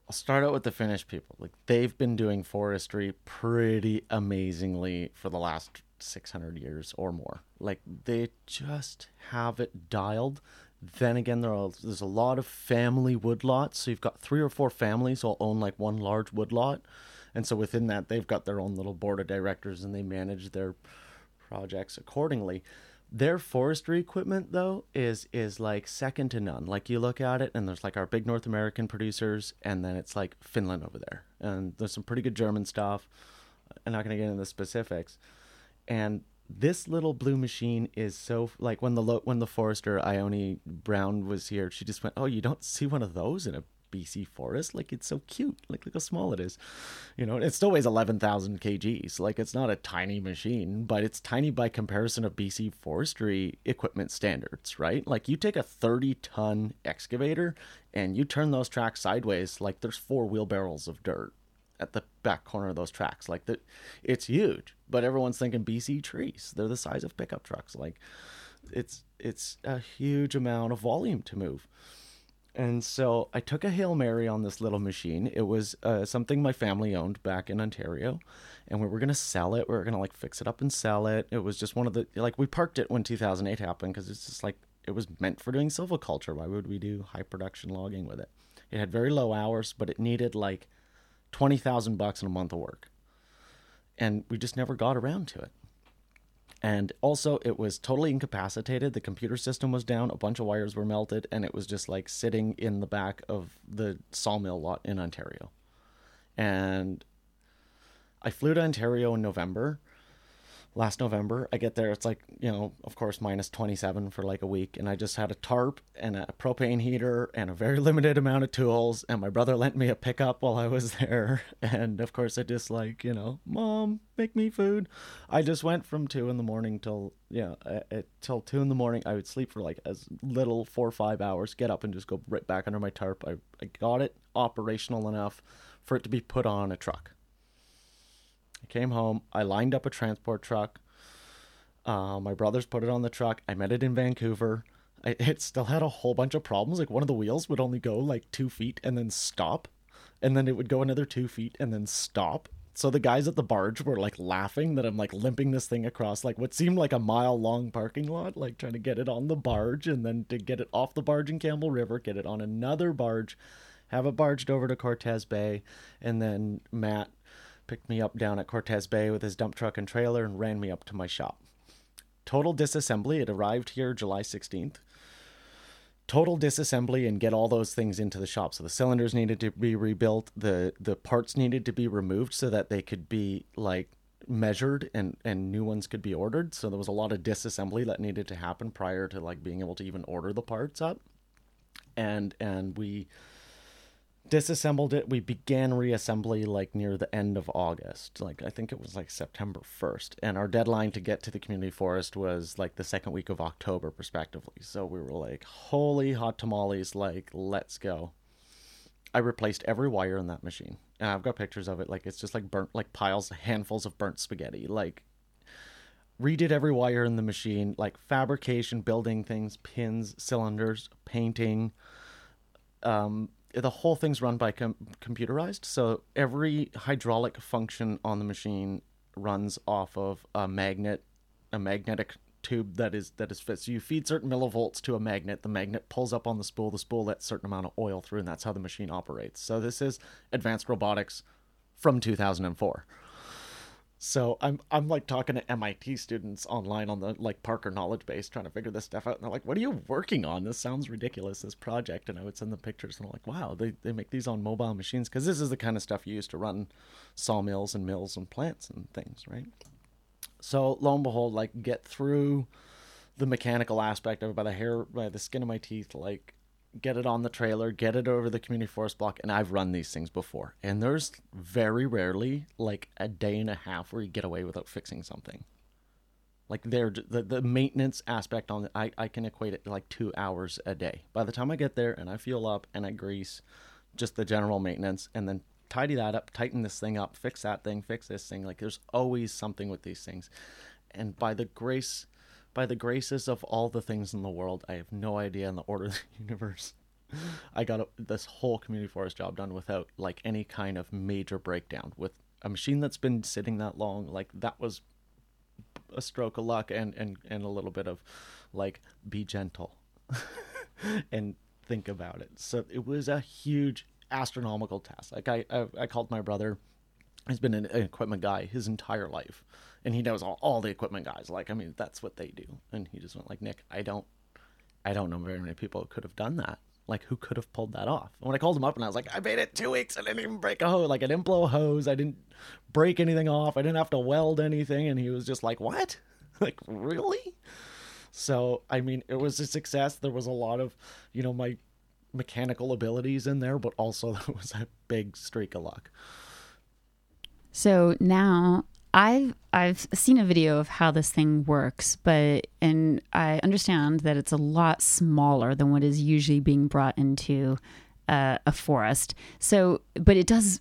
S4: I'll start out with the Finnish people. Like they've been doing forestry pretty amazingly for the last 600 years or more. Like they just have it dialed. Then again, there are, there's a lot of family woodlots. So you've got three or four families all own like one large woodlot. And so within that, they've got their own little board of directors and they manage their projects accordingly. Their forestry equipment though is is like second to none. Like you look at it and there's like our big North American producers and then it's like Finland over there. And there's some pretty good German stuff. I'm not going to get into the specifics. And this little blue machine is so like when the lo- when the forester Ione Brown was here, she just went, "Oh, you don't see one of those in a BC forest? Like it's so cute. Like look how small it is. You know, it still weighs 11,000 kgs. Like it's not a tiny machine, but it's tiny by comparison of BC forestry equipment standards, right? Like you take a 30 ton excavator and you turn those tracks sideways, like there's four wheelbarrows of dirt at the back corner of those tracks. Like that, it's huge. But everyone's thinking BC trees. They're the size of pickup trucks. Like it's it's a huge amount of volume to move. And so I took a Hail Mary on this little machine. It was uh, something my family owned back in Ontario. And we were going to sell it. We were going to like fix it up and sell it. It was just one of the, like, we parked it when 2008 happened because it's just like, it was meant for doing silviculture. Why would we do high production logging with it? It had very low hours, but it needed like 20,000 bucks in a month of work. And we just never got around to it. And also, it was totally incapacitated. The computer system was down, a bunch of wires were melted, and it was just like sitting in the back of the sawmill lot in Ontario. And I flew to Ontario in November. Last November, I get there. It's like, you know, of course, minus 27 for like a week. And I just had a tarp and a propane heater and a very *laughs* limited amount of tools. And my brother lent me a pickup while I was *laughs* there. And of course, I just like, you know, mom, make me food. I just went from two in the morning till, yeah, uh, uh, till two in the morning. I would sleep for like as little four or five hours, get up and just go right back under my tarp. I, I got it operational enough for it to be put on a truck. Came home. I lined up a transport truck. Uh, my brothers put it on the truck. I met it in Vancouver. I, *laughs* it still had a whole bunch of problems. Like one of the wheels would only go like two feet and then stop, and then it would go another two feet and then stop. So the guys at the barge were like laughing that I'm like limping this thing across like what seemed like a mile long parking lot, like trying to get it on the barge and then to get it off the barge in Campbell River, get it on another barge, have it barged over to Cortes Bay, and then Matt picked me up down at Cortes Bay with his dump truck and trailer and ran me up to my shop. Total disassembly. It arrived here July 16th. Total disassembly and get all those things into the shop. So the cylinders needed to be rebuilt. The the parts needed to be removed so that they could be like measured and and new ones could be ordered. So there was a lot of disassembly that needed to happen prior to like being able to even order the parts up. And and we disassembled it. We began reassembly like near the end of august. Like i think it was like september 1st and our deadline to get to the community forest was like the second week of october prospectively. so we were like holy hot tamales. Like let's go. I replaced every wire in that machine. And i've got pictures of it. Like it's just like burnt like piles handfuls of burnt spaghetti. Like redid every wire in the machine. Like fabrication building things pins cylinders painting um, the whole thing's run by com- computerized. So every hydraulic function on the machine runs off of a magnet, a magnetic tube that is that is fit. So you feed certain millivolts to a magnet. The magnet pulls up on the spool. The spool lets certain amount of oil through, and that's how the machine operates. So this is advanced robotics from 2004. So I'm I'm like talking to MIT students online on the like Parker Knowledge Base trying to figure this stuff out, and they're like, "What are you working on? This sounds ridiculous. This project." And I would send them pictures, and I'm like, "Wow, they they make these on mobile machines because this is the kind of stuff you use to run sawmills and mills and plants and things, right?" So lo and behold, like get through the mechanical aspect of it by the hair, by the skin of my teeth, like get it on the trailer, get it over the community forest block, and I've run these things before. And there's very rarely like a day and a half where you get away without fixing something. Like there, the the maintenance aspect on it, I I can equate it to like two hours a day. By the time I get there and I fuel up and I grease, just the general maintenance, and then tidy that up, tighten this thing up, fix that thing, fix this thing. Like there's always something with these things, and by the grace by the graces of all the things in the world, I have no idea in the order *laughs* of the universe. I got a, this whole community forest job done without like any kind of major breakdown. With a machine that's been sitting that long, like that was a stroke of luck and and and a little bit of like be gentle *laughs* and think about it. So it was a huge astronomical task. Like I I, I called my brother. He's been an, an equipment guy his entire life, and he knows all, all the equipment guys. Like I mean, that's what they do. And he just went like, Nick, I don't, I don't know very many people who could have done that. Like who could have pulled that off? And when I called him up and I was like, I made it two weeks. I didn't even break a hose. Like I didn't blow a hose. I didn't break anything off. I didn't have to weld anything. And he was just like, what? *laughs* like really? So I mean, it was a success. There was a lot of, you know, my mechanical abilities in there, but also *laughs* there was a big streak of luck.
S1: So now I've I've seen a video of how this thing works, but and I understand that it's a lot smaller than what is usually being brought into uh, a forest. So, but it does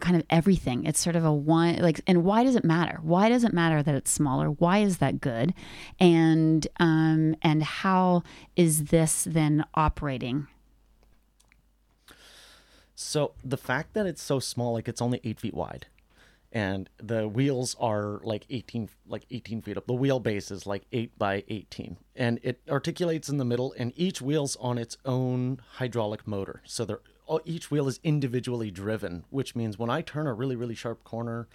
S1: kind of everything. It's sort of a one like and why does it matter? Why does it matter that it's smaller? Why is that good? And um and how is this then operating?
S4: So the fact that it's so small, like it's only eight feet wide, and the wheels are like eighteen, like eighteen feet up. The wheelbase is like eight by eighteen, and it articulates in the middle. And each wheel's on its own hydraulic motor, so they're each wheel is individually driven, which means when I turn a really really sharp corner,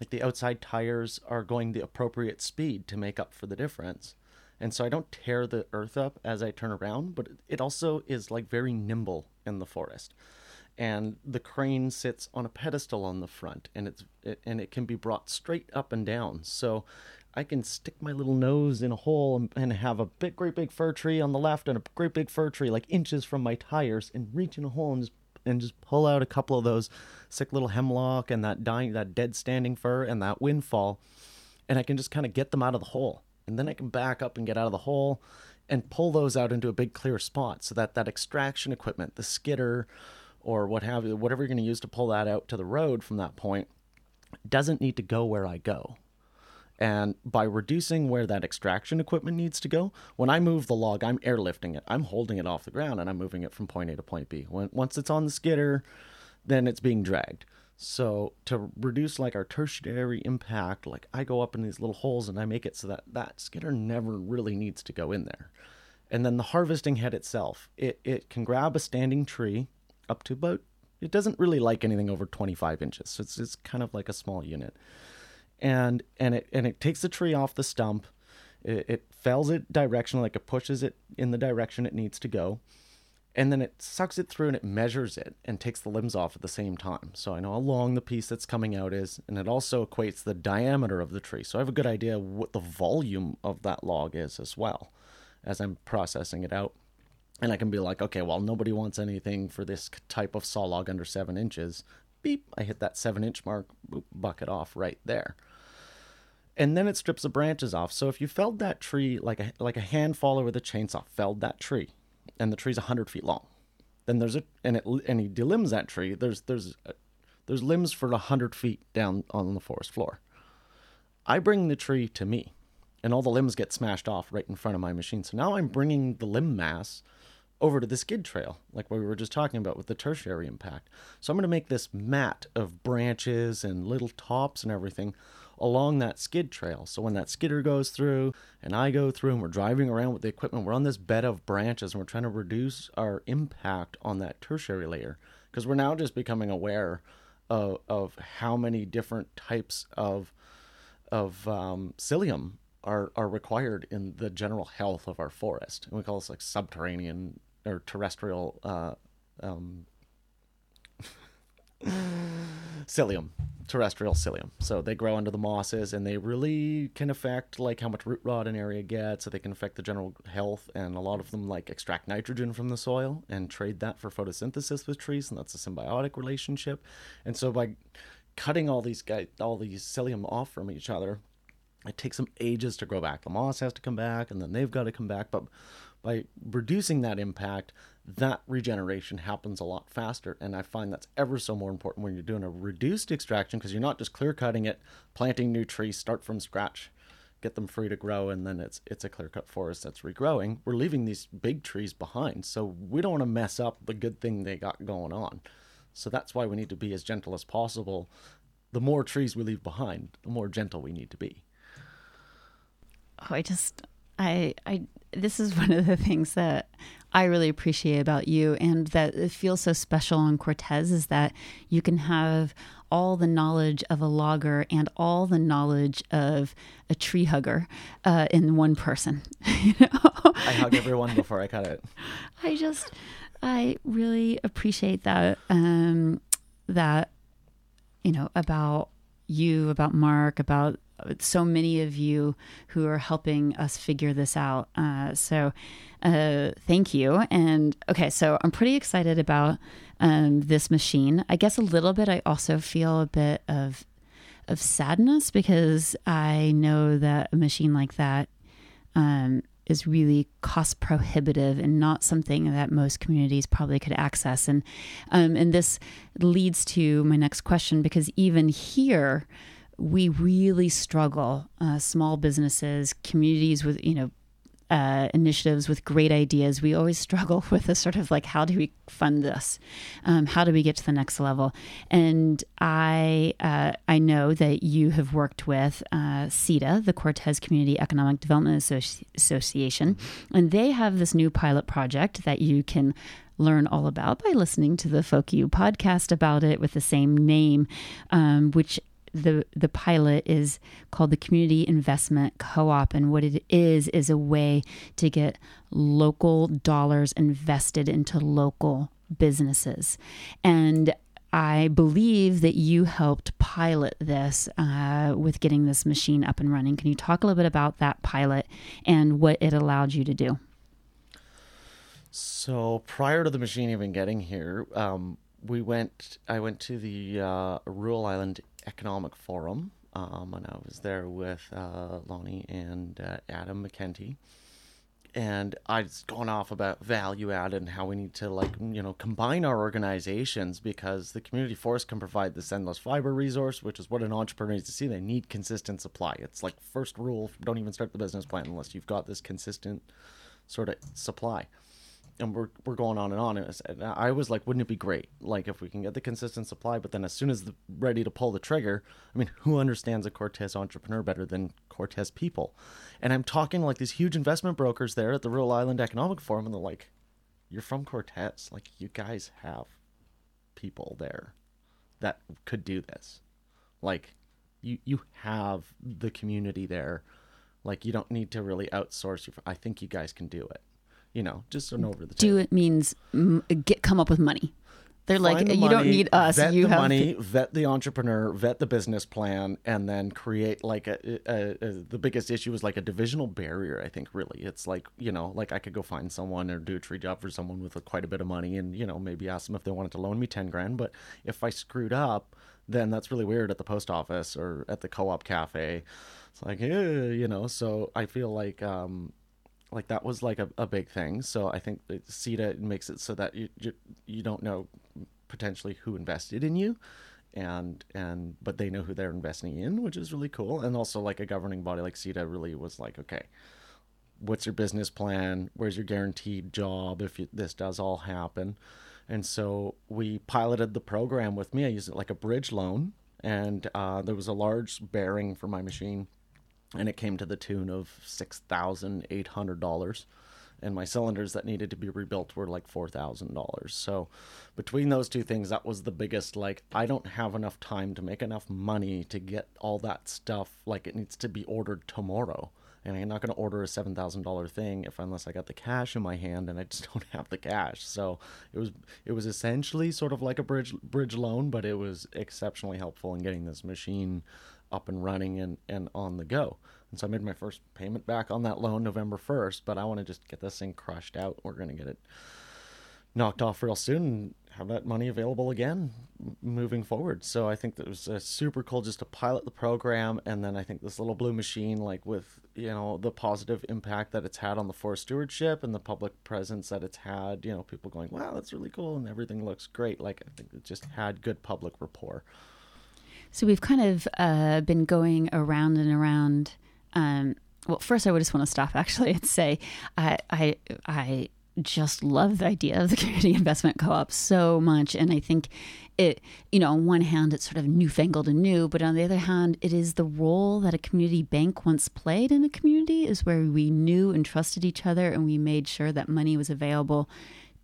S4: like the outside tires are going the appropriate speed to make up for the difference. And so I don't tear the earth up as I turn around, but it also is like very nimble in the forest and the crane sits on a pedestal on the front and it's it, and it can be brought straight up and down. So i can stick my little nose in a hole and, and have a big great big fir tree on the left and a great big fir tree like inches from my tires and reach in a hole and just and just pull out a couple of those sick little hemlock and that dying that dead standing fir and that windfall and i can just kind of get them out of the hole. And then i can back up and get out of the hole and pull those out into a big clear spot so that that extraction equipment the skidder or what have you, whatever you're going to use to pull that out to the road from that point, doesn't need to go where I go. And by reducing where that extraction equipment needs to go, when I move the log, I'm airlifting it. I'm holding it off the ground and I'm moving it from point A to point B. When once it's on the skidder, then it's being dragged. So to reduce like our tertiary impact, like I go up in these little holes and I make it so that that skidder never really needs to go in there. And then the harvesting head itself, it, it can grab a standing tree up to about it doesn't really like anything over 25 inches. So it's, it's kind of like a small unit. And and it and it takes the tree off the stump. It, it fells it directionally like it pushes it in the direction it needs to go. And then it sucks it through and it measures it and takes the limbs off at the same time. So i know how long the piece that's coming out is and it also equates the diameter of the tree. So i have a good idea what the volume of that log is as well as i'm processing it out and I can be like, okay, well, nobody wants anything for this type of saw log under seven inches. Beep, I hit that seven inch mark, boop, bucket off right there. And then it strips the branches off. So if you felled that tree like a like a hand faller with a chainsaw felled that tree, and the tree's hundred feet long, then there's a and it and he delimbs that tree. There's there's a, there's limbs for hundred feet down on the forest floor. I bring the tree to me, and all the limbs get smashed off right in front of my machine. So now I'm bringing the limb mass over to the skid trail, like what we were just talking about with the tertiary impact. So I'm going to make this mat of branches and little tops and everything along that skid trail. So when that skidder goes through and I go through and we're driving around with the equipment, we're on this bed of branches and we're trying to reduce our impact on that tertiary layer because we're now just becoming aware of, of how many different types of of um, mycelium are are required in the general health of our forest. And we call this like subterranean or terrestrial uh, um, *laughs* mycelium, terrestrial mycelium. So they grow under the mosses, and they really can affect like how much root rot an area gets. So they can affect the general health, and a lot of them like extract nitrogen from the soil and trade that for photosynthesis with trees, and that's a symbiotic relationship. And so by cutting all these guys, all these mycelium off from each other, it takes them ages to grow back. The moss has to come back, and then they've got to come back. But by reducing that impact, that regeneration happens a lot faster. And I find that's ever so more important when you're doing a reduced extraction because you're not just clear cutting it, planting new trees, start from scratch, get them free to grow, and then it's it's a clear cut forest that's regrowing. We're leaving these big trees behind, so we don't want to mess up the good thing they got going on. So that's why we need to be as gentle as possible. The more trees we leave behind, the more gentle we need to be.
S1: Oh, I just I I this is *laughs* one of the things that I really appreciate about you and that it feels so special on Cortes is that you can have all the knowledge of a logger and all the knowledge of a tree hugger uh, in one person. *laughs* you know?
S4: I hug everyone before I cut it. *laughs*
S1: I just, I really appreciate that. Um, that, you know, about you, about Mark, about so many of you who are helping us figure this out. Uh, so, uh, thank you. And okay, so I'm pretty excited about um, this machine. I guess a little bit. I also feel a bit of of sadness because I know that a machine like that um, is really cost prohibitive and not something that most communities probably could access. And um, and this leads to my next question because even here, we really struggle. Uh, small businesses, communities with you know uh, initiatives with great ideas, we always *laughs* struggle with a sort of like, how do we fund this? Um, how do we get to the next level? And I uh, I know that you have worked with uh, CETA, the Cortes Community Economic Development Associ- Association, and they have this new pilot project that you can learn all about by listening to the Folk U podcast about it with the same name, um, which the the pilot is called the community investment co-op and what it is is a way to get local dollars invested into local businesses and I believe that you helped pilot this uh, with getting this machine up and running. Can you talk a little bit about that pilot and what it allowed you to do?
S4: So prior to the machine even getting here, um, we went. I went to the uh, Rural Island Economic Forum, um, and I was there with uh, Lonnie and uh, Adam McKenty. And I was going off about value add and how we need to like you know combine our organizations because the community forest can provide this endless fiber resource, which is what an entrepreneur needs to see. They need consistent supply. It's like first rule: don't even start the business plan unless you've got this consistent sort of supply and we're we're going on and on. And I was like, wouldn't it be great, like if we can get the consistent supply, but then as soon as the ready to pull the trigger, I mean, who understands a Cortes entrepreneur better than Cortes people? And I'm talking like these huge investment brokers there at the Rural Island Economic Forum, and they're like, "You're from Cortes, like you guys have people there that could do this, like you you have the community there." Like you don't need to really outsource. I think you guys can do it you know, just an over the
S1: Do it means get come up with money. They're like,
S4: the
S1: you don't need us.
S4: Vet
S1: You
S4: the
S1: have
S4: money, vet the entrepreneur, vet the business plan, and then create like a, a, a. The biggest issue is like a divisional barrier. I think really, it's like you know, like I could go find someone or do a tree job for someone with a, quite a bit of money, and you know, maybe ask them if they wanted to loan me ten grand. But if I screwed up, then that's really weird at the post office or at the co-op cafe. It's like, eh, you know. So I feel like um, like that was like a, a big thing. So i think that CETA makes it so that you, you you don't know potentially who invested in you and and but they know who they're investing in which is really cool. And also like a governing body like CETA really was like okay what's your business plan? Where's your guaranteed job if you, this does all happen? And so we piloted the program with me. I used it like a bridge loan. And uh, there was a large bearing for my machine and it came to the tune of six thousand eight hundred dollars. And my cylinders that needed to be rebuilt were like four thousand dollars. So between those two things that was the biggest like i don't have enough time to make enough money to get all that stuff like it needs to be ordered tomorrow. And i'm not going to order a seven thousand dollar thing if unless i got the cash in my hand and i just *laughs* don't have the cash. So it was it was essentially sort of like a bridge bridge loan but it was exceptionally helpful in getting this machine up and running and, and on the go. And so I made my first payment back on that loan November 1st, but I want to just get this thing crushed out. We're going to get it knocked off real soon and have that money available again moving forward. So I think that was uh, super cool just to pilot the program. And then I think this little blue machine, like with, you know, the positive impact that it's had on the forest stewardship and the public presence that it's had, you know, people going, wow, that's really cool and everything looks great. Like I think it just had good public rapport.
S1: So we've kind of uh, been going around and around. Um, well, first, I would just want to stop actually and say I, I, I just love the idea of the community *laughs* investment co-op so much and i think it you know on one hand it's sort of newfangled and new but on the other hand it is the role that a community bank once played in a community is where we knew and trusted each other and we made sure that money was available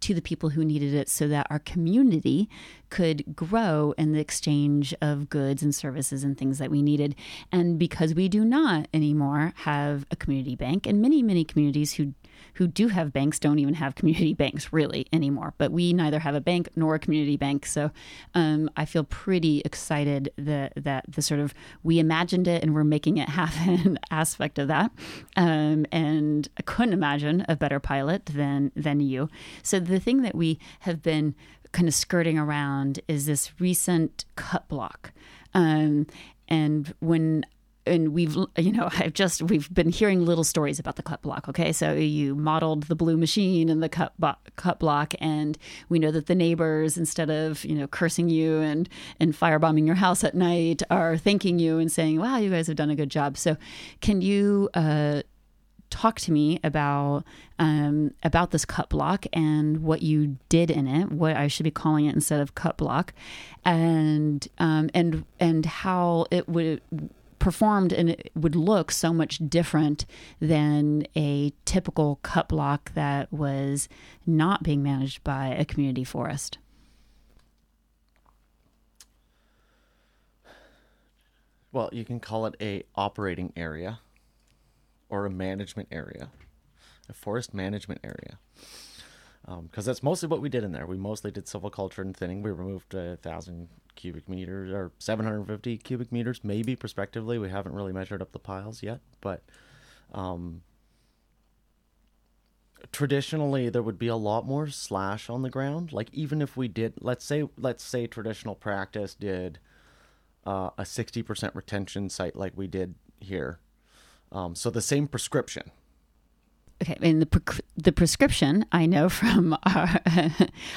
S1: to the people who needed it so that our community could grow in the exchange of goods and services and things that we needed. And because we do not anymore have a community bank, and many, many communities who who do have banks don't even have community *laughs* banks really anymore. But we neither have a bank nor a community bank, so um, I feel pretty excited that that the sort of we imagined it and we're making it *laughs* happen aspect of that. Um, and I couldn't imagine a better pilot than than you. So the thing that we have been kind of skirting around is this recent cut block. Um, and when and we've you know *laughs* i've just we've been hearing little stories about the cut block okay? So you modeled the blue machine and the cut, bo- cut block and we know that the neighbors instead of you know cursing you and and firebombing your house at night are thanking you and saying wow you guys have done a good job. So can you uh talk to me about um, about this cut block and what you did in it, what I should be calling it instead of cut block, and um, and and how it would performed and it would look so much different than a typical cut block that was not being managed by a community forest.
S4: Well, you can call it a operating area or a management area, a forest management area. Because that's mostly what we did in there. We mostly did silviculture and thinning. We removed a thousand cubic meters or 750 cubic meters, maybe prospectively. We haven't really measured up the piles yet, but um, traditionally there would be a lot more slash on the ground. Like even if we did, let's say, let's say traditional practice did uh, a 60% retention site like we did here. Um, so the same prescription.
S1: Okay, and the pre- the prescription I know from *laughs* our,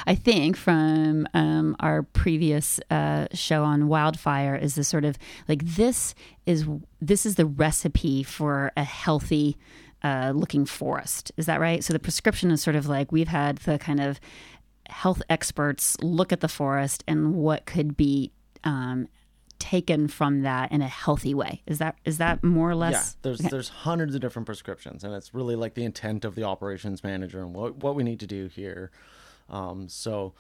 S1: I think from um, our previous uh, show on wildfire is the sort of like this is this is the recipe for a healthy uh, looking forest. Is that right? So the prescription is sort of like we've had the kind of health experts look at the forest and what could be um, taken from that in a healthy way. Is that is that more or less?
S4: Yeah, there's
S1: okay.
S4: there's hundreds of different prescriptions, and it's really like the intent of the operations manager and what what we need to do here. Um, so,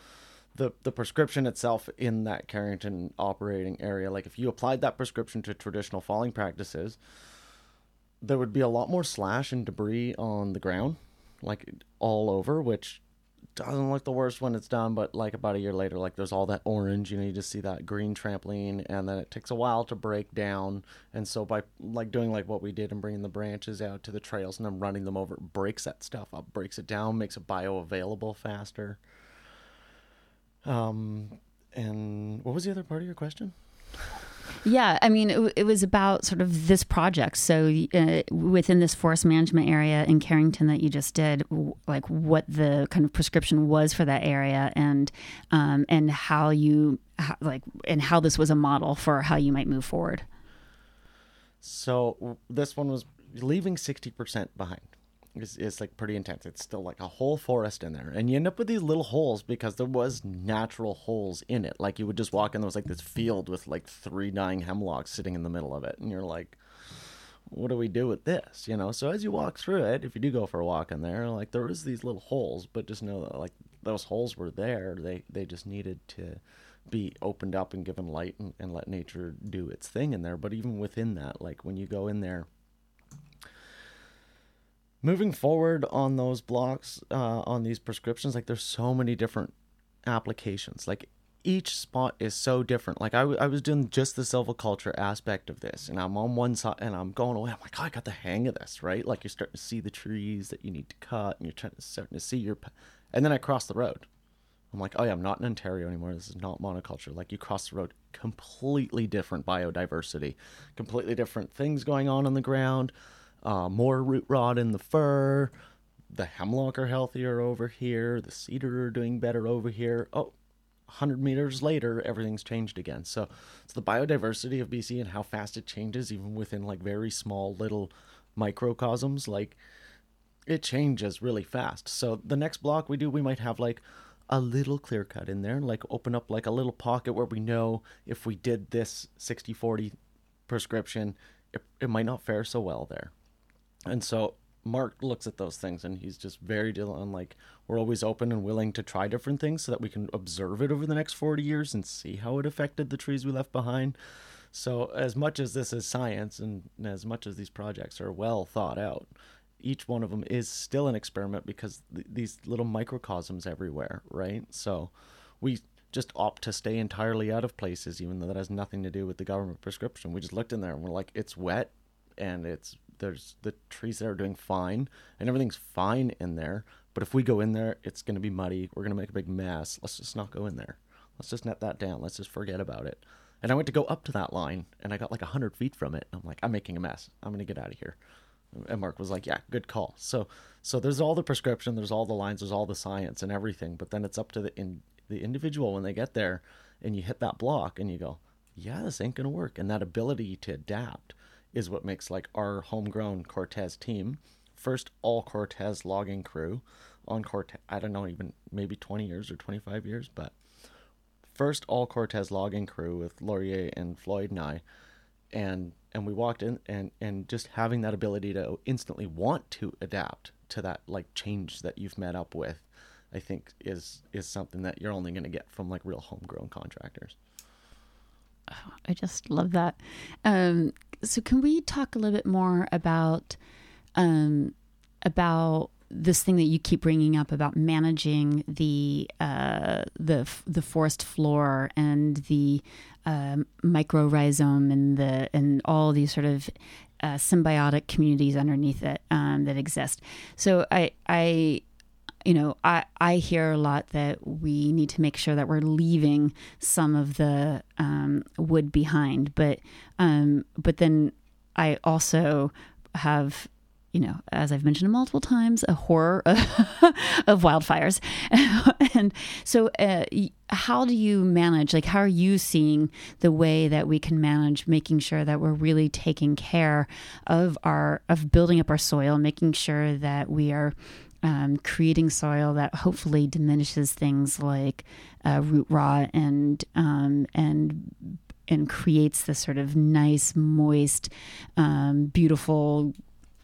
S4: the the prescription itself in that Carrington operating area, like if you applied that prescription to traditional falling practices, there would be a lot more slash and debris on the ground, like all over, which doesn't look the worst when it's done, but like about a year later, like there's all that orange, you know, you just see that green trampoline, and then it takes a while to break down. And so by like doing like what we did and bringing the branches out to the trails and then running them over, it breaks that stuff up, breaks it down, makes it bioavailable faster. Um, and what was the other part of your question?
S1: Yeah, I mean, it, it was about sort of this project. So, uh, within this forest management area in Carrington that you just did, like what the kind of prescription was for that area, and um, and how you how, like and how this was a model for how you might move forward.
S4: So this one was leaving 60% behind. It's, it's like pretty intense. It's still like a whole forest in there. And you end up with these little holes because there was natural holes in it. Like you would just walk and there was like this field with like three dying hemlocks sitting in the middle of it. And you're like, what do we do with this? You know? So as you walk through it, if you do go for a walk in there, like there is these little holes, but just know that like those holes were there. They, they just needed to be opened up and given light and, and let nature do its thing in there. But even within that, like when you go in there, moving forward on those blocks, uh, on these prescriptions, like there's so many different applications. Like each spot is so different. Like I, w- I was doing just the silviculture aspect of this, and I'm on one side and I'm going away. I'm like, oh, I got the hang of this, right? Like you're starting to see the trees that you need to cut, and you're trying to starting to see your, p- and then I cross the road. I'm like, oh yeah, I'm not in Ontario anymore. This is not monoculture. Like you cross the road, completely different biodiversity, completely different things going on on the ground, uh, more root rot in the fir. The hemlock are healthier over here. The cedar are doing better over here. Oh, 100 meters later, everything's changed again. So it's the biodiversity of BC and how fast it changes, even within like very small little microcosms. Like it changes really fast. So the next block we do, we might have like a little clear cut in there, like open up like a little pocket where we know if we did this 60 40 prescription, it, it might not fare so well there. And so Mark looks at those things and he's just very on like we're always open and willing to try different things so that we can observe it over the next 40 years and see how it affected the trees we left behind. So as much as this is science and as much as these projects are well thought out, each one of them is still an experiment because th- these little microcosms everywhere, right? So we just opt to stay entirely out of places even though that has nothing to do with the government prescription. We just looked in there and we're like it's wet and it's there's the trees that are doing fine and everything's fine in there but if we go in there it's going to be muddy. We're going to make a big mess. Let's just not go in there. Let's just net that down. Let's just forget about it. And i went to go up to that line and i got like 100 feet from it. I'm like i'm making a mess. I'm going to get out of here. And mark was like yeah good call. So so there's all the prescription there's all the lines there's all the science and everything but then it's up to the in the individual when they get there and you hit that block and you go yeah this ain't going to work. And that ability to adapt is what makes like our homegrown Cortes team, first all Cortes logging crew on Cortes. I don't know, even maybe 20 years or 25 years, but first all Cortes logging crew with Laurier and Floyd and I. And and we walked in and and just having that ability to instantly want to adapt to that like change that you've met up with, I think is is something that you're only going to get from like real homegrown contractors.
S1: I just love that. Um, so, can we talk a little bit more about um, about this thing that you keep bringing up about managing the uh, the the forest floor and the um, rhizome and the and all these sort of uh, symbiotic communities underneath it um, that exist. So, I I you know, I, I hear a lot that we need to make sure that we're leaving some of the um, wood behind, but um, but then I also have, you know, as I've mentioned multiple times, a horror of, *laughs* of wildfires, *laughs* and so uh, how do you manage? Like, how are you seeing the way that we can manage making sure that we're really taking care of our of building up our soil, making sure that we are um, creating soil that hopefully diminishes things like uh, root rot and um, and and creates this sort of nice, moist, um, beautiful,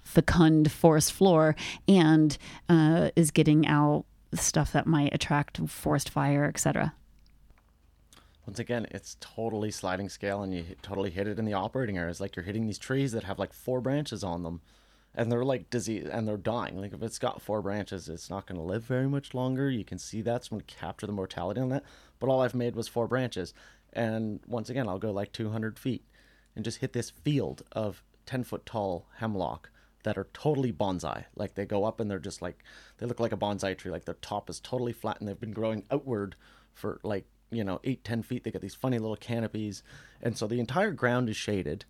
S1: fecund forest floor, and uh, is getting out stuff that might attract forest fire, etc.
S4: Once again, it's totally sliding scale, and you totally hit it in the operating areas. Like you're hitting these trees that have like four branches on them and they're like disease and they're dying. Like if it's got four branches, it's not going to live very much longer. You can see that's to capture the mortality on that. But all I've made was four branches, and once again, I'll go like 200 feet and just hit this field of 10 foot tall hemlock that are totally bonsai. Like they go up and they're just like they look like a bonsai tree. Like their top is totally flat and they've been growing outward for like you know eight ten feet. They got these funny little canopies, and so the entire ground is shaded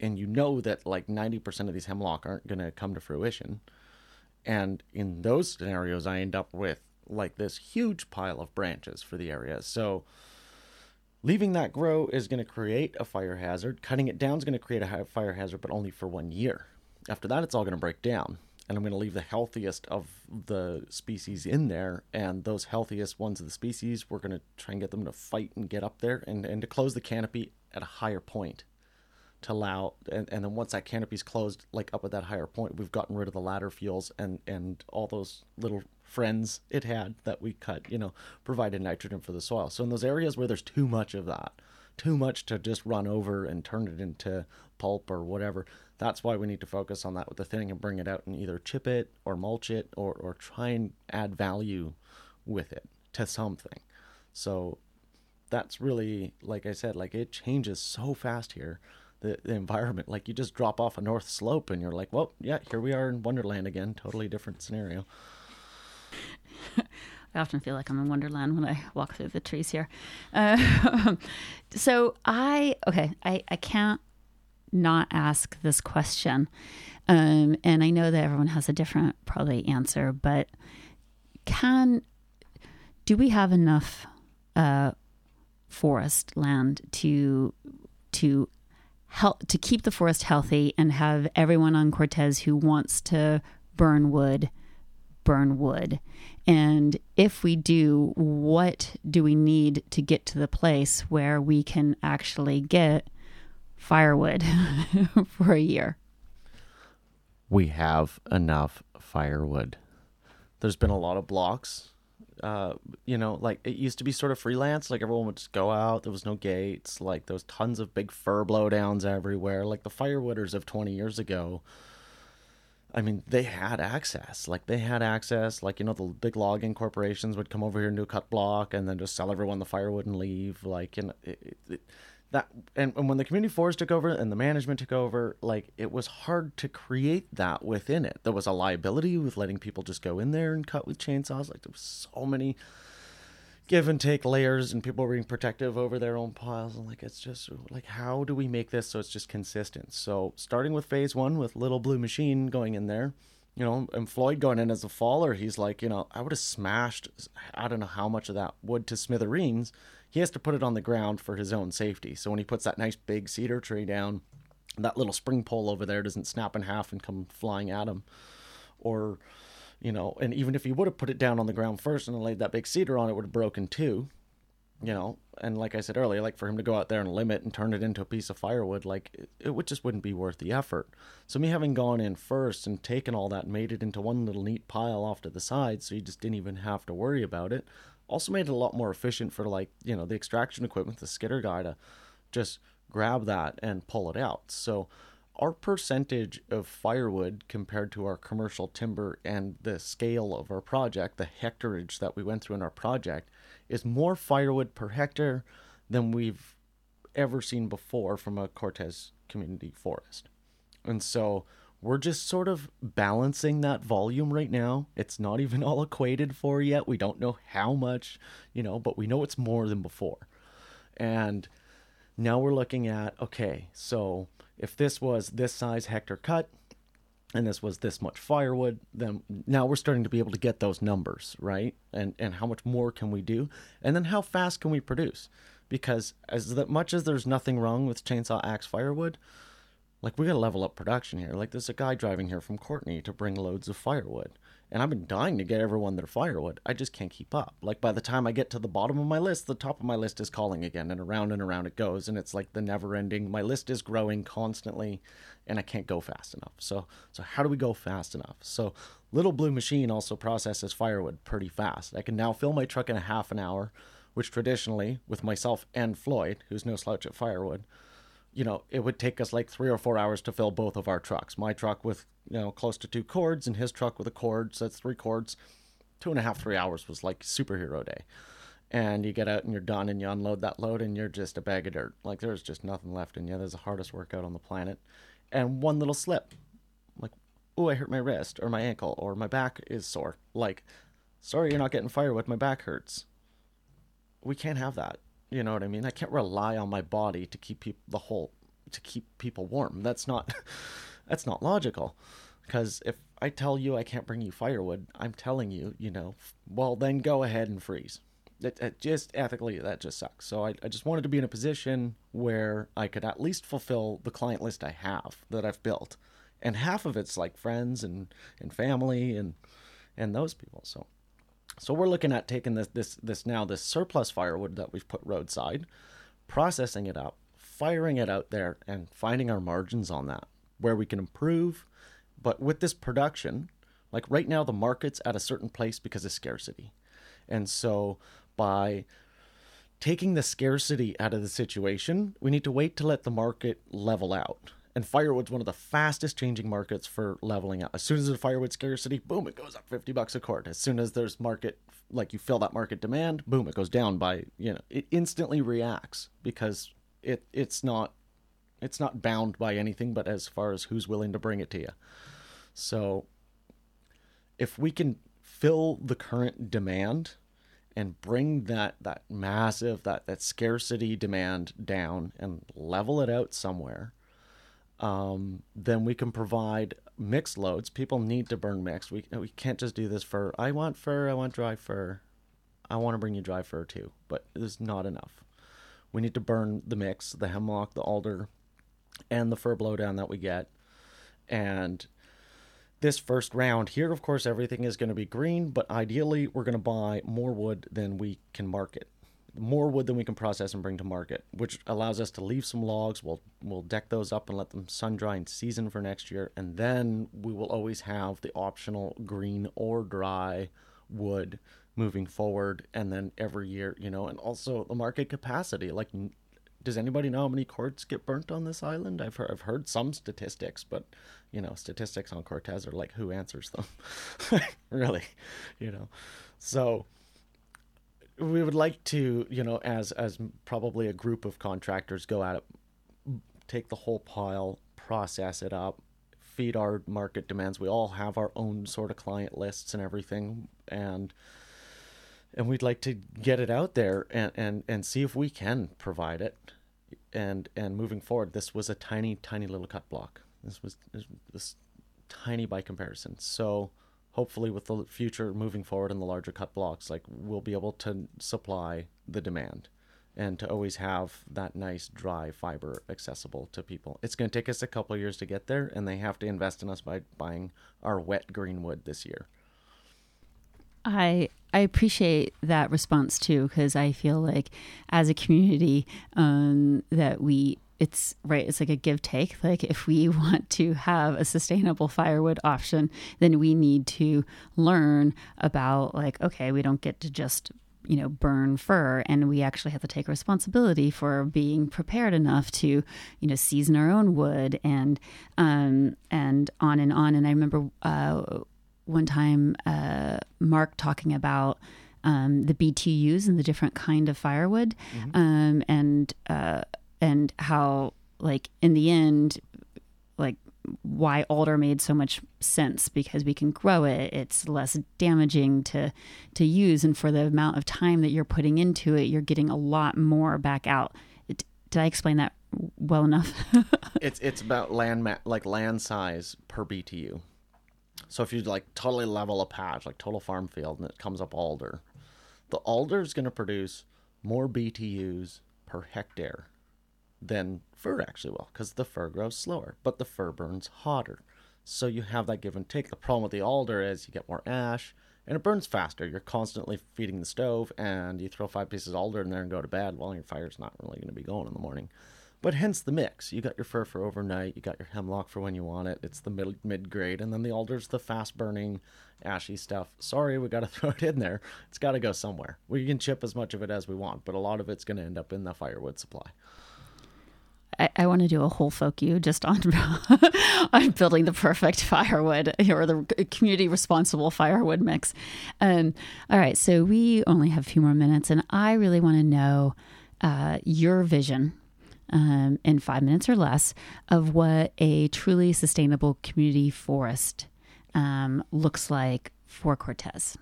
S4: and you know that like 90% of these hemlock aren't going to come to fruition. And in those scenarios, I end up with like this huge pile of branches for the area. So leaving that grow is going to create a fire hazard. Cutting it down is going to create a fire hazard, but only for one year. After that, it's all going to break down. And I'm going to leave the healthiest of the species in there. And those healthiest ones of the species, we're going to try and get them to fight and get up there and, and to close the canopy at a higher point to allow and, and then once that canopy's closed like up at that higher point we've gotten rid of the ladder fuels and and all those little friends it had that we cut you know provided nitrogen for the soil. So in those areas where there's too much of that too much to just run over and turn it into pulp or whatever that's why we need to focus on that with the thinning and bring it out and either chip it or mulch it or, or try and add value with it to something. So that's really like i said like it changes so fast here the, the environment. Like you just drop off a north slope and you're like, well, yeah, here we are in Wonderland again. Totally different scenario. *laughs*
S1: I often feel like I'm in Wonderland when I walk through the trees here. Uh, *laughs* so I okay, I, I can't not ask this question, um, and I know that everyone has a different probably answer, but can do we have enough uh, forest land to to help to keep the forest healthy and have everyone on Cortes who wants to burn wood, burn wood. And if we do, what do we need to get to the place where we can actually get firewood *laughs* for a year?
S4: we have enough firewood. There's been a lot of blocks. Uh, you know, like it used to be sort of freelance. Like everyone would just go out. There was no gates. Like there was tons of big fir blowdowns everywhere. Like the firewooders of 20 years ago. I mean, they had access. Like they had access. Like you know, the big logging corporations would come over here and do a cut block, and then just sell everyone the firewood and leave. Like, and it, it, it, that and, and when the community forest took over and the management took over like it was hard to create that within it. There was a liability with letting people just go in there and cut with chainsaws. Like there was so many give and take layers and people being protective over their own piles. And like it's just like how do we make this so it's just consistent? So starting with phase one with little blue machine going in there you know and floyd going in as a faller he's like you know i would have smashed i don't know how much of that wood to smithereens he has to put it on the ground for his own safety. So when he puts that nice big cedar tree down, that little spring pole over there doesn't snap in half and come flying at him. Or, you know, and even if he would have put it down on the ground first and laid that big cedar on it, would have broken too. You know, and like I said earlier, like for him to go out there and limit and turn it into a piece of firewood, like it, it would just wouldn't be worth the effort. So me having gone in first and taken all that and made it into one little neat pile off to the side, so you just didn't even have to worry about it also made it a lot more efficient for like you know the extraction equipment the skidder guy to just grab that and pull it out. So our percentage of firewood compared to our commercial timber and the scale of our project the hectareage that we went through in our project is more firewood per hectare than we've ever seen before from a cortes community forest. And so we're just sort of balancing that volume right now. It's not even all equated for yet. We don't know how much, you know, but we know it's more than before. And now we're looking at okay, so if this was this size hectare cut and this was this much firewood, then now we're starting to be able to get those numbers, right? And and how much more can we do? And then how fast can we produce? Because as much as there's nothing wrong with chainsaw axe firewood, like we gotta level up production here. Like there's a guy driving here from Courtenay to bring loads of firewood. And I've been dying to get everyone their firewood. I just can't keep up. Like by the time I get to the bottom of my list, the top of my list is calling again and around and around it goes and it's like the never ending my list is growing constantly and I can't go fast enough. So so how do we go fast enough? So Little Blue Machine also processes firewood pretty fast. I can now fill my truck in a half an hour, which traditionally, with myself and Floyd, who's no slouch at firewood, you know, it would take us like three or four hours to fill both of our trucks. My truck with, you know, close to two cords and his truck with a cord, so that's three cords. Two and a half, three hours was like superhero day. And you get out and you're done and you unload that load and you're just a bag of dirt. Like there's just nothing left in you. There's the hardest workout on the planet. And one little slip. Like, oh, I hurt my wrist or my ankle or my back is sore. Like, sorry, you're not getting firewood. My back hurts. We can't have that. You know what I mean? I can't rely on my body to keep people the whole to keep people warm. That's not *laughs* that's not logical. Because if I tell you I can't bring you firewood, I'm telling you, you know, well then go ahead and freeze. It, it just ethically that just sucks. So I, I just wanted to be in a position where I could at least fulfill the client list I have that I've built, and half of it's like friends and and family and and those people. So so we're looking at taking this this this now this surplus firewood that we've put roadside, processing it up, firing it out there, and finding our margins on that where we can improve. But with this production, like right now, the market's at a certain place because of scarcity, and so by taking the scarcity out of the situation, we need to wait to let the market level out. And firewood's one of the fastest changing markets for leveling up. As soon as there's firewood scarcity, boom, it goes up 50 bucks a cord. As soon as there's market, like you fill that market demand, boom, it goes down by, you know, it instantly reacts because it it's not it's not bound by anything but as far as who's willing to bring it to you. So if we can fill the current demand and bring that that massive that that scarcity demand down and level it out somewhere um, then we can provide mixed loads. People need to burn mixed. We we can't just do this for I want fir, I want dry fir, I want to bring you dry fir too, but it's not enough. We need to burn the mix, the hemlock, the alder, and the fir blowdown that we get, and this first round here, of course, everything is going to be green, but ideally, we're going to buy more wood than we can market, more wood than we can process and bring to market, which allows us to leave some logs. We'll we'll deck those up and let them sun dry and season for next year, and then we will always have the optional green or dry wood moving forward, and then every year, you know, and also the market capacity, like. Does anybody know how many cords get burnt on this island? I've heard, I've heard some statistics, but you know, statistics on Cortes are like who answers them, *laughs* really, you know. So we would like to, you know, as as probably a group of contractors go at it, take the whole pile, process it up, feed our market demands. We all have our own sort of client lists and everything, and and we'd like to get it out there and and and see if we can provide it. And and moving forward, this was a tiny, tiny little cut block. This was this, this tiny by comparison. So hopefully with the future moving forward in the larger cut blocks like we'll be able to supply the demand and to always have that nice dry fiber accessible to people. It's going to take us a couple years to get there and they have to invest in us by buying our wet green wood this year.
S1: I I appreciate that response too because I feel like as a community um, that we it's right it's like a give take. Like if we *laughs* want to have a sustainable firewood option then we need to learn about like okay we don't get to just you know burn fir and we actually have to take responsibility for being prepared enough to you know season our own wood and um and on and on. And i remember uh one time uh mark talking about um, the BTUs and the different kind of firewood, um, and uh, and how like in the end, like why alder made so much sense because we can grow it. It's less damaging to to use, and for the amount of time that you're putting into it, you're getting a lot more back out. It, did I explain that well enough? *laughs*
S4: it's it's about land ma- like land size per BTU. So if you like totally level a patch, like total farm field, and it comes up alder, the alder is going to produce more BTUs per hectare than fir actually will, because the fir grows slower, but the fir burns hotter. So you have that give and take. The problem with the alder is you get more ash, and it burns faster. You're constantly feeding the stove, and you throw five pieces of alder in there and go to bed. Well, your fire's not really going to be going in the morning. But hence the mix. You got your fir for overnight. You got your hemlock for when you want it. It's the mid mid grade, and then the alder's the fast burning, ashy stuff. Sorry, we got to *laughs* throw it in there. It's got to go somewhere. We can chip as much of it as we want, but a lot of it's going to end up in the firewood supply.
S1: I, I want to do a whole folk you just on *laughs* on building the perfect firewood or the community responsible firewood mix. Um, all right, so we only have a few more minutes, and I really want to know uh, your vision um, in five minutes or less of what a truly sustainable community forest um, looks like for Cortes.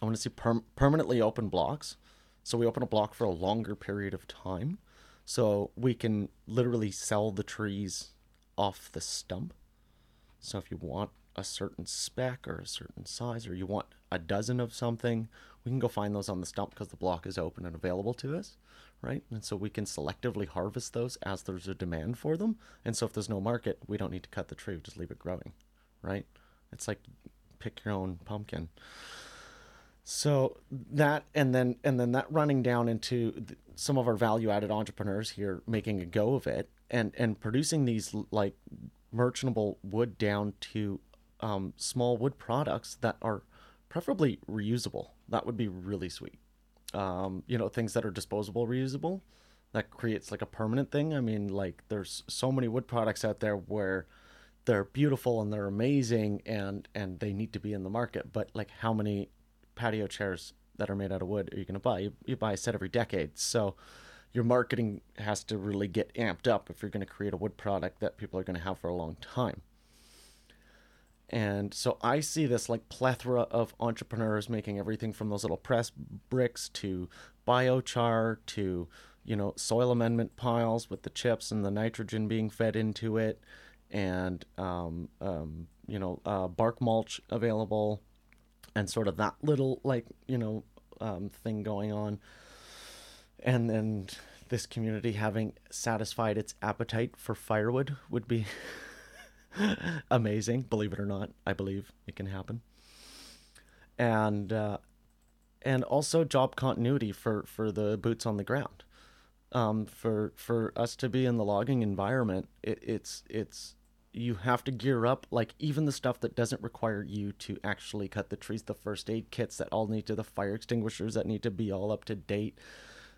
S4: I want to see perm- permanently open blocks. So we open a block for a longer period of time. So we can literally sell the trees off the stump. So if you want a certain spec or a certain size, or you want a dozen of something, we can go find those on the stump because the block is open and available to us, right? And so we can selectively harvest those as there's a demand for them. And so if there's no market, we don't need to cut the tree, we just leave it growing, right? It's like pick your own pumpkin. So that and then and then that running down into some of our value added entrepreneurs here making a go of it and and producing these like merchantable wood down to um, small wood products that are preferably reusable. That would be really sweet. Um, you know, things that are disposable, reusable. That creates like a permanent thing. I mean, like there's so many wood products out there where they're beautiful and they're amazing and and they need to be in the market. But like, how many patio chairs that are made out of wood are you going to buy? You, you buy a set every decade. So your marketing has to really get amped up if you're going to create a wood product that people are going to have for a long time. And so I see this like plethora of entrepreneurs making everything from those little press bricks to biochar to, you know, soil amendment piles with the chips and the nitrogen being fed into it, and, um, um, you know, uh, bark mulch available, and sort of that little like, you know, um, thing going on. And then this community having satisfied its appetite for firewood would be *laughs* amazing. Believe it or not, I believe it can happen. And uh, and also job continuity for for the boots on the ground. Um, for for us to be in the logging environment, it, it's it's you have to gear up like even the stuff that doesn't require you to actually cut the trees the first aid kits that all need to the fire extinguishers that need to be all up to date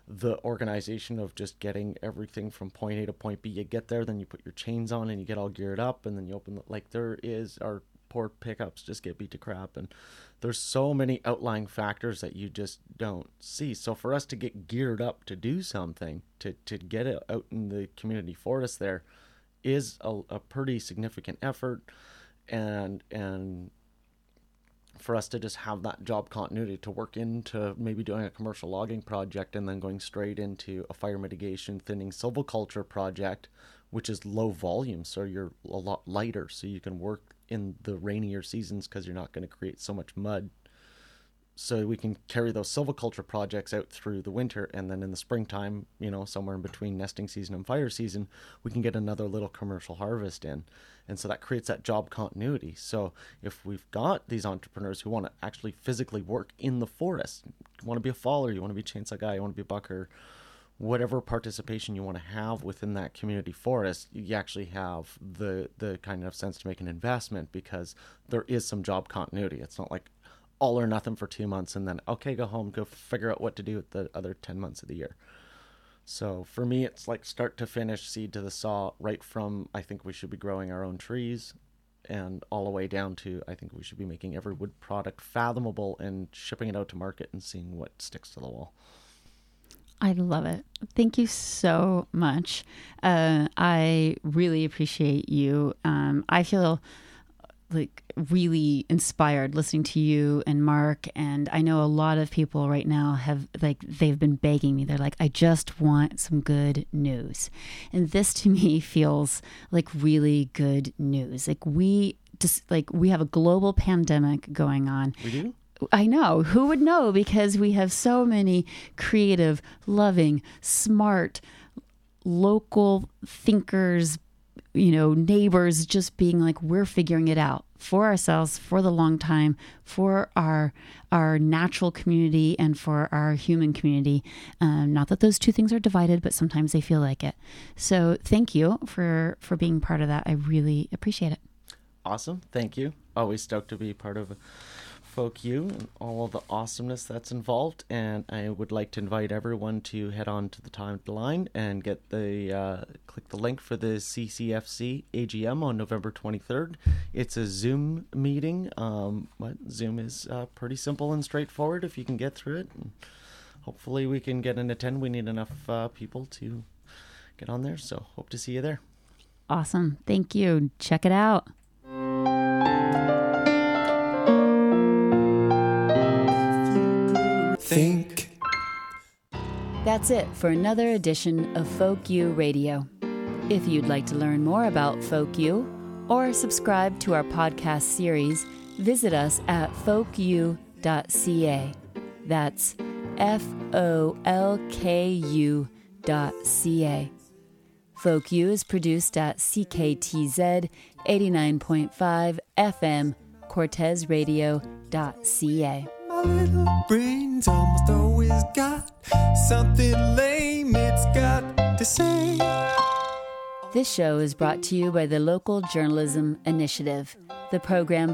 S4: the organization of just getting everything from point a to point b. You get there then you put your chains on and you get all geared up and then you open the like there is our poor pickups just get beat to crap and there's so many outlying factors that you just don't see. So for us to get geared up to do something to to get it out in the community forest there is a, a pretty significant effort and and for us to just have that job continuity to work into maybe doing a commercial logging project and then going straight into a fire mitigation thinning silviculture project which is low volume so you're a lot lighter so you can work in the rainier seasons because you're not going to create so much mud so we can carry those silviculture projects out through the winter and then in the springtime you know somewhere in between nesting season and fire season we can get another little commercial harvest in and so that creates that job continuity so if we've got these entrepreneurs who want to actually physically work in the forest you want to be a faller you want to be a chainsaw guy you want to be a bucker whatever participation you want to have within that community forest, you actually have the the kind of sense to make an investment because there is some job continuity. It's not like all or nothing for two months and then okay, go home, go figure out what to do with the other ten months of the year. So for me, it's like start to finish, seed to the saw, right from I think we should be growing our own trees, and all the way down to I think we should be making every wood product fathomable and shipping it out to market and seeing what sticks to the wall.
S1: I love it. Thank you so much. Uh, I really appreciate you. Um, I feel like really inspired listening to you and Mark. And I know a lot of people right now have like, they've been begging me. They're like, I just want some good news. And this to me *laughs* feels like really good news. Like, we just like, we have a global pandemic going on.
S4: We do?
S1: I know. Who would know? Because we have so many creative, loving, smart, local thinkers, you know, neighbors just being like, we're figuring it out for ourselves for the long time, for our our natural community and for our human community. Um, not that those two things are divided, but sometimes they feel like it. So thank you for for being part of that. I really appreciate it.
S4: Awesome. Thank you. Always stoked to be part of Folk U and all the awesomeness that's involved. And I would like to invite everyone to head on to the timeline and get the uh, click the link for the CCFC AGM on November 23rd. It's a Zoom meeting. Um, but Zoom is uh, pretty simple and straightforward if you can get through it. And hopefully, we can get an attend. We need enough uh, people to get on there. So, hope to see you there.
S1: Awesome. Thank you. Check it out.
S5: Think.
S1: That's it for another edition of Folk U Radio. If you'd like to learn more about Folk U or subscribe to our podcast series, visit us at folku.ca. That's F O L K U dot C A. Folk U is produced at CKTZ 89.5 FM, CortesRadio.ca.
S5: My
S1: This show is brought to you by the Local Journalism Initiative, the program funded